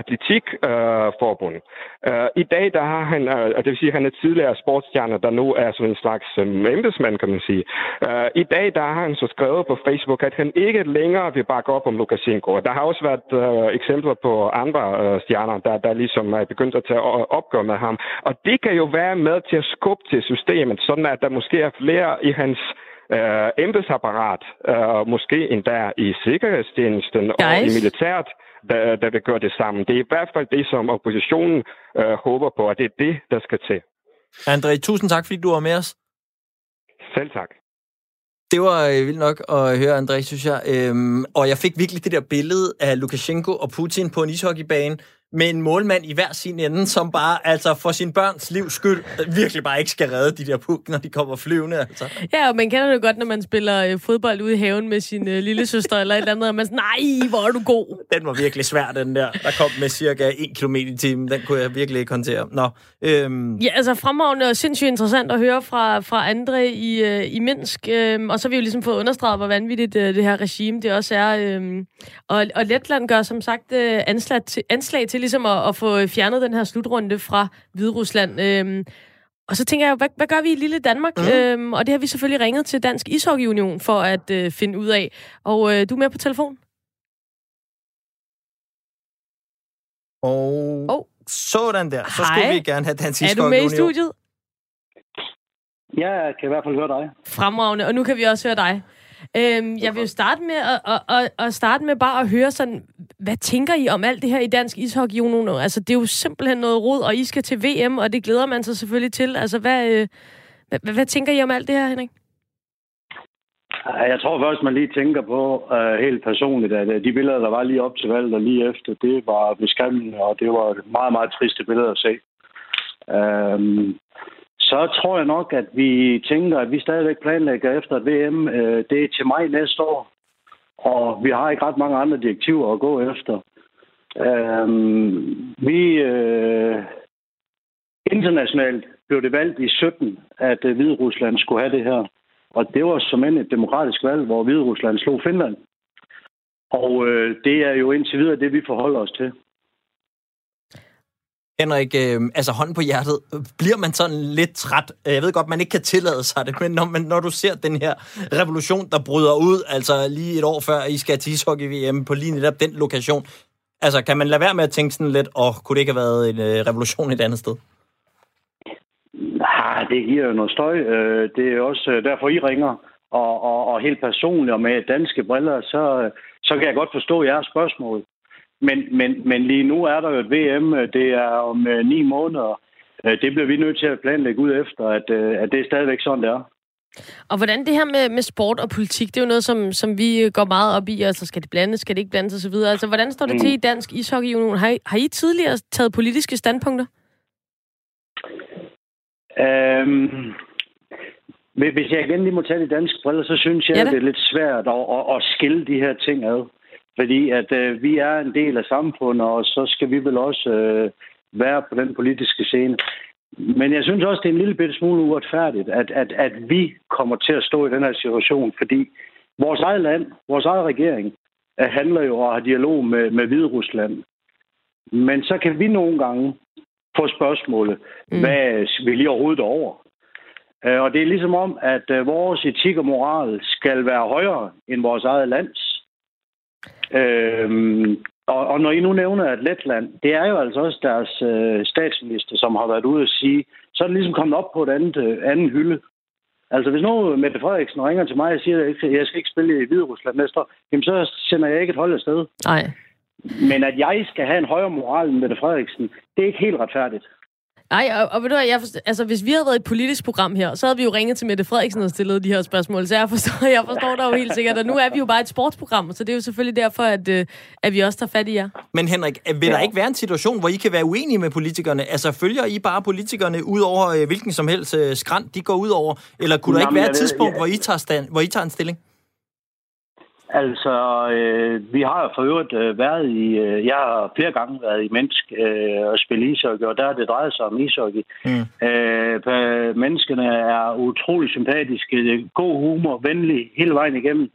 Atletikforbund. Øh, uh, I dag der har han, uh, det vil sige, han er tidligere sportsstjerne, der nu er sådan en slags um, embedsmand, kan man sige. Uh, I dag der har han så skrevet på Facebook, at han ikke længere vil bakke op om Lukashenko. Og Der har også været uh, eksempler på andre uh, stjerner, der, der ligesom er begyndt at tage opgør med ham. Og det kan jo være med til at skubbe til systemet, sådan at der måske er flere i hans øh, embedsapparat, øh, måske endda i sikkerhedstjenesten og i militæret, der, der vil gøre det samme. Det er i hvert fald det, som oppositionen øh, håber på, at det er det, der skal til. André, tusind tak, fordi du var med os. Selv tak. Det var øh, vildt nok at høre, André, synes jeg. Øhm, og jeg fik virkelig det der billede af Lukashenko og Putin på en ishockeybane med en målmand i hver sin ende, som bare, altså for sin børns livs skyld, virkelig bare ikke skal redde de der puk, når de kommer flyvende. Altså. Ja, og man kender det jo godt, når man spiller øh, fodbold ude i haven med sin øh, lille søster eller et eller andet, og man sådan, nej, hvor er du god. Den var virkelig svær, den der. Der kom med cirka 1 km i timen. Den kunne jeg virkelig ikke håndtere. Nå, øhm, Ja, altså fremragende og sindssygt interessant at høre fra, fra André i, øh, i Minsk. Øhm, og så har vi jo ligesom fået understreget, hvor vanvittigt øh, det her regime det også er. Øhm, og, og Letland gør som sagt øh, anslag, til, anslag til ligesom at, at få fjernet den her slutrunde fra Hviderusland. Øhm, og så tænker jeg, hvad, hvad gør vi i lille Danmark? Mm. Øhm, og det har vi selvfølgelig ringet til Dansk Ishockey Union for at øh, finde ud af. Og øh, du er med på telefon? og Oh. sådan der. Så Hej. skulle vi gerne have Dansk Er du Ishockey med i Union. studiet? Ja, jeg kan i hvert fald høre dig. Fremragende, og nu kan vi også høre dig. Øhm, jeg vil jo starte med at, at, at, at starte med bare at høre sådan, hvad tænker I om alt det her i Dansk Ishockey Union? Altså, det er jo simpelthen noget rod, og I skal til VM, og det glæder man sig selvfølgelig til. Altså, hvad, øh, hvad, hvad, tænker I om alt det her, Henrik? Jeg tror først, man lige tænker på uh, helt personligt, at uh, de billeder, der var lige op til valget og lige efter, det var beskæmmende, og det var meget, meget triste billeder at se. Um, så tror jeg nok, at vi tænker, at vi stadigvæk planlægger efter VM. Øh, det er til maj næste år, og vi har ikke ret mange andre direktiver at gå efter. Um, vi uh, internationalt blev det valgt i 17, at uh, Hvide Rusland skulle have det her. Og det var som end et demokratisk valg, hvor Hvide Rusland slog Finland. Og øh, det er jo indtil videre det, vi forholder os til. Henrik, øh, altså hånden på hjertet, bliver man sådan lidt træt? Jeg ved godt, man ikke kan tillade sig det, men når, man, når du ser den her revolution, der bryder ud, altså lige et år før I skal til ishockey-VM på lige netop den lokation, altså kan man lade være med at tænke sådan lidt, og oh, kunne det ikke have været en øh, revolution et andet sted? Nej, det giver jo noget støj. Øh, det er også øh, derfor, I ringer. Og, og, og helt personligt og med danske briller, så, så kan jeg godt forstå jeres spørgsmål. Men, men, men lige nu er der jo et VM, det er om øh, ni måneder. Øh, det bliver vi nødt til at planlægge ud efter, at, øh, at det er stadigvæk sådan, det er. Og hvordan det her med, med sport og politik, det er jo noget, som, som vi går meget op i. Altså, skal det blandes, skal det ikke blandes osv.? Altså, hvordan står det mm. til i Dansk Ishockey Union? Har I, har I tidligere taget politiske standpunkter? Øhm, hvis jeg igen lige må tage de danske briller, så synes jeg, ja, det. det er lidt svært at, at, at skille de her ting ad. Fordi at øh, vi er en del af samfundet, og så skal vi vel også øh, være på den politiske scene. Men jeg synes også, det er en lille bitte smule uretfærdigt, at, at, at vi kommer til at stå i den her situation, fordi vores eget land, vores eget regering, øh, handler jo og har dialog med, med Hvide Rusland. Men så kan vi nogle gange få spørgsmålet, mm. hvad vil I overhovedet over? Øh, og det er ligesom om, at øh, vores etik og moral skal være højere end vores eget lands. Øhm, og, og når I nu nævner, at Letland, det er jo altså også deres øh, statsminister, som har været ude at sige, så er det ligesom kommet op på et andet, øh, anden hylde. Altså hvis nu Mette Frederiksen ringer til mig og siger, at jeg skal ikke spille i Hvide Rusland næste år, jamen så sender jeg ikke et hold afsted. Nej. Men at jeg skal have en højere moral end Mette Frederiksen, det er ikke helt retfærdigt. Nej, og, og ved du hvad, jeg forstår, altså, hvis vi havde været et politisk program her, så havde vi jo ringet til Mette Frederiksen og stillet de her spørgsmål, så jeg forstår, jeg forstår dig jo helt sikkert, og nu er vi jo bare et sportsprogram, så det er jo selvfølgelig derfor, at, øh, at vi også tager fat i jer. Men Henrik, vil der ikke være en situation, hvor I kan være uenige med politikerne? Altså, følger I bare politikerne ud over øh, hvilken som helst øh, skrant, de går ud over? Eller kunne der ikke være et tidspunkt, hvor I tager, stand, hvor I tager en stilling? Altså, øh, vi har for øvrigt øh, været i... Øh, jeg har flere gange været i Minsk øh, og spille ishockey, og der er det drejet sig om ishockey. Mm. Øh, menneskene er utrolig sympatiske, god humor, venlig hele vejen igennem.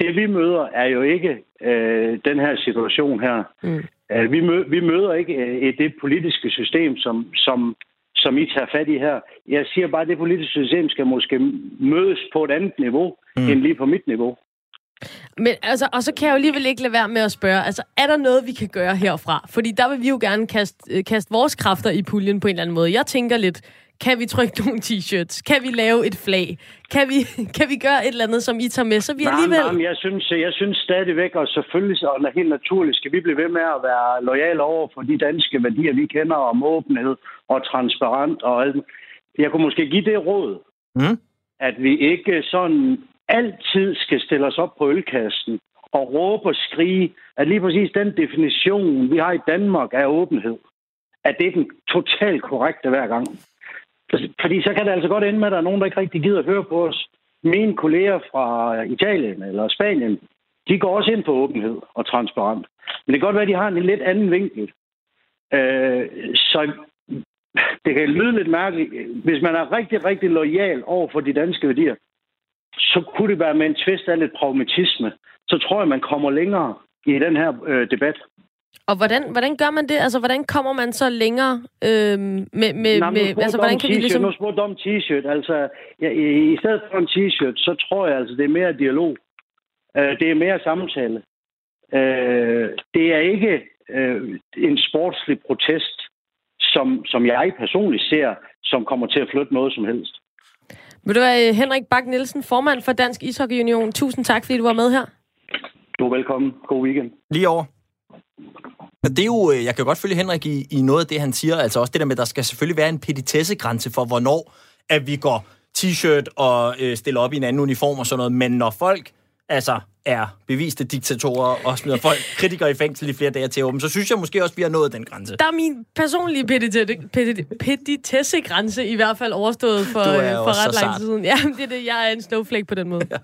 Det vi møder er jo ikke øh, den her situation her. Mm. Øh, vi, mø- vi møder ikke øh, det politiske system, som, som, som I tager fat i her. Jeg siger bare, at det politiske system skal måske mødes på et andet niveau, mm. end lige på mit niveau. Men altså, og så kan jeg jo alligevel ikke lade være med at spørge, altså, er der noget, vi kan gøre herfra? Fordi der vil vi jo gerne kaste, øh, kaste vores kræfter i puljen på en eller anden måde. Jeg tænker lidt, kan vi trykke nogle t-shirts? Kan vi lave et flag? Kan vi, kan vi gøre et eller andet, som I tager med? Så vi nej, alligevel... Nej, jeg synes, jeg synes stadigvæk, og selvfølgelig og helt naturligt, skal vi blive ved med at være lojale over for de danske værdier, vi kender om åbenhed og transparent og alt. Jeg kunne måske give det råd, mm. at vi ikke sådan altid skal stille os op på ølkassen og råbe og skrige, at lige præcis den definition, vi har i Danmark af åbenhed, at det er den totalt korrekte hver gang. Altså, fordi så kan det altså godt ende med, at der er nogen, der ikke rigtig gider at høre på os. Mine kolleger fra Italien eller Spanien, de går også ind på åbenhed og transparent. Men det kan godt være, at de har en lidt anden vinkel. Øh, så det kan lyde lidt mærkeligt. Hvis man er rigtig, rigtig lojal over for de danske værdier, så kunne det være med en tvist af lidt pragmatisme. Så tror jeg, man kommer længere i den her øh, debat. Og hvordan, hvordan gør man det? Altså, hvordan kommer man så længere øh, med... med, Nej, med altså, hvordan kan vi ligesom... Nu spurgte om t-shirt. Altså, ja, i, i stedet for en t-shirt, så tror jeg, altså, det er mere dialog. Øh, det er mere samtale. Øh, det er ikke øh, en sportslig protest, som, som jeg personligt ser, som kommer til at flytte noget som helst. Vil du være Henrik Bak Nielsen, formand for Dansk Ishockey Union. Tusind tak, fordi du var med her. Du er velkommen. God weekend. Lige over. Det er jo, øh, jeg kan godt følge Henrik i, i noget af det, han siger. Altså også det der med, at der skal selvfølgelig være en petitessegrænse for, hvornår at vi går t-shirt og øh, stiller op i en anden uniform og sådan noget. Men når folk altså er beviste diktatorer og smider folk, kritikere i fængsel i flere dage til åben, så synes jeg måske også, vi har nået den grænse. Der er min personlige petitesse-grænse i hvert fald overstået for, øh, for ret lang tid siden. Ja, det er det. Jeg er en snowflake på den måde. Ja.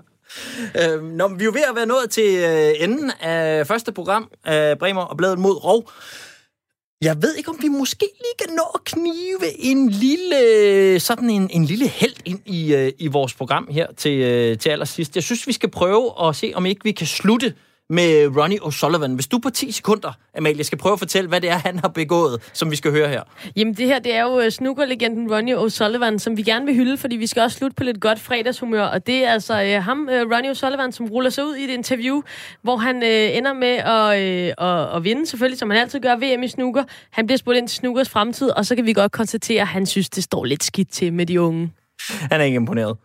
Øh, når vi er jo ved at være nået til øh, enden af første program af Bremer og Bladet mod Rov. Jeg ved ikke, om vi måske lige kan nå at knive en lille, sådan en, en lille held ind i, øh, i vores program her til, øh, til allersidst. Jeg synes, vi skal prøve at se, om ikke vi kan slutte med Ronnie O'Sullivan. Hvis du på 10 sekunder, Amalie, skal prøve at fortælle, hvad det er, han har begået, som vi skal høre her. Jamen, det her, det er jo øh, snookerlegenden Ronnie O'Sullivan, som vi gerne vil hylde, fordi vi skal også slutte på lidt godt fredagshumør. Og det er altså øh, ham, øh, Ronnie O'Sullivan, som ruller sig ud i et interview, hvor han øh, ender med at, øh, at, at vinde, selvfølgelig, som han altid gør, VM i snooker. Han bliver spurgt ind til snookers fremtid, og så kan vi godt konstatere, at han synes, det står lidt skidt til med de unge. Han er ikke imponeret.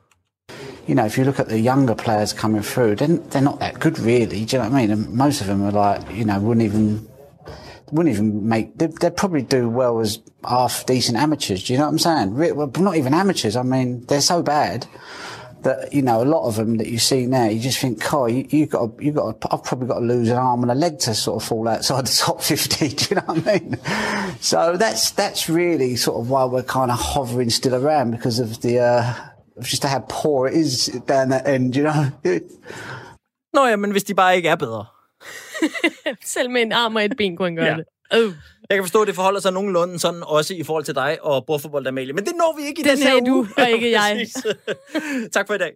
You know, if you look at the younger players coming through, they're, they're not that good, really. Do you know what I mean? And most of them are like, you know, wouldn't even wouldn't even make. They'd, they'd probably do well as half decent amateurs. Do you know what I'm saying? Well, not even amateurs. I mean, they're so bad that you know a lot of them that you see now. You just think, "Coy, you, you got, you got. I've probably got to lose an arm and a leg to sort of fall outside the top 50. Do you know what I mean? So that's that's really sort of why we're kind of hovering still around because of the. Uh, just how poor it is down that end, you know. Nå ja, men hvis de bare ikke er bedre. Selv med en arm og et ben kunne han gøre Ja. det. Øh. Jeg kan forstå, at det forholder sig nogenlunde sådan også i forhold til dig og bordfodbold, Amalie. Men det når vi ikke i Det den her sagde uge. du, og ikke jeg. Tak for i dag.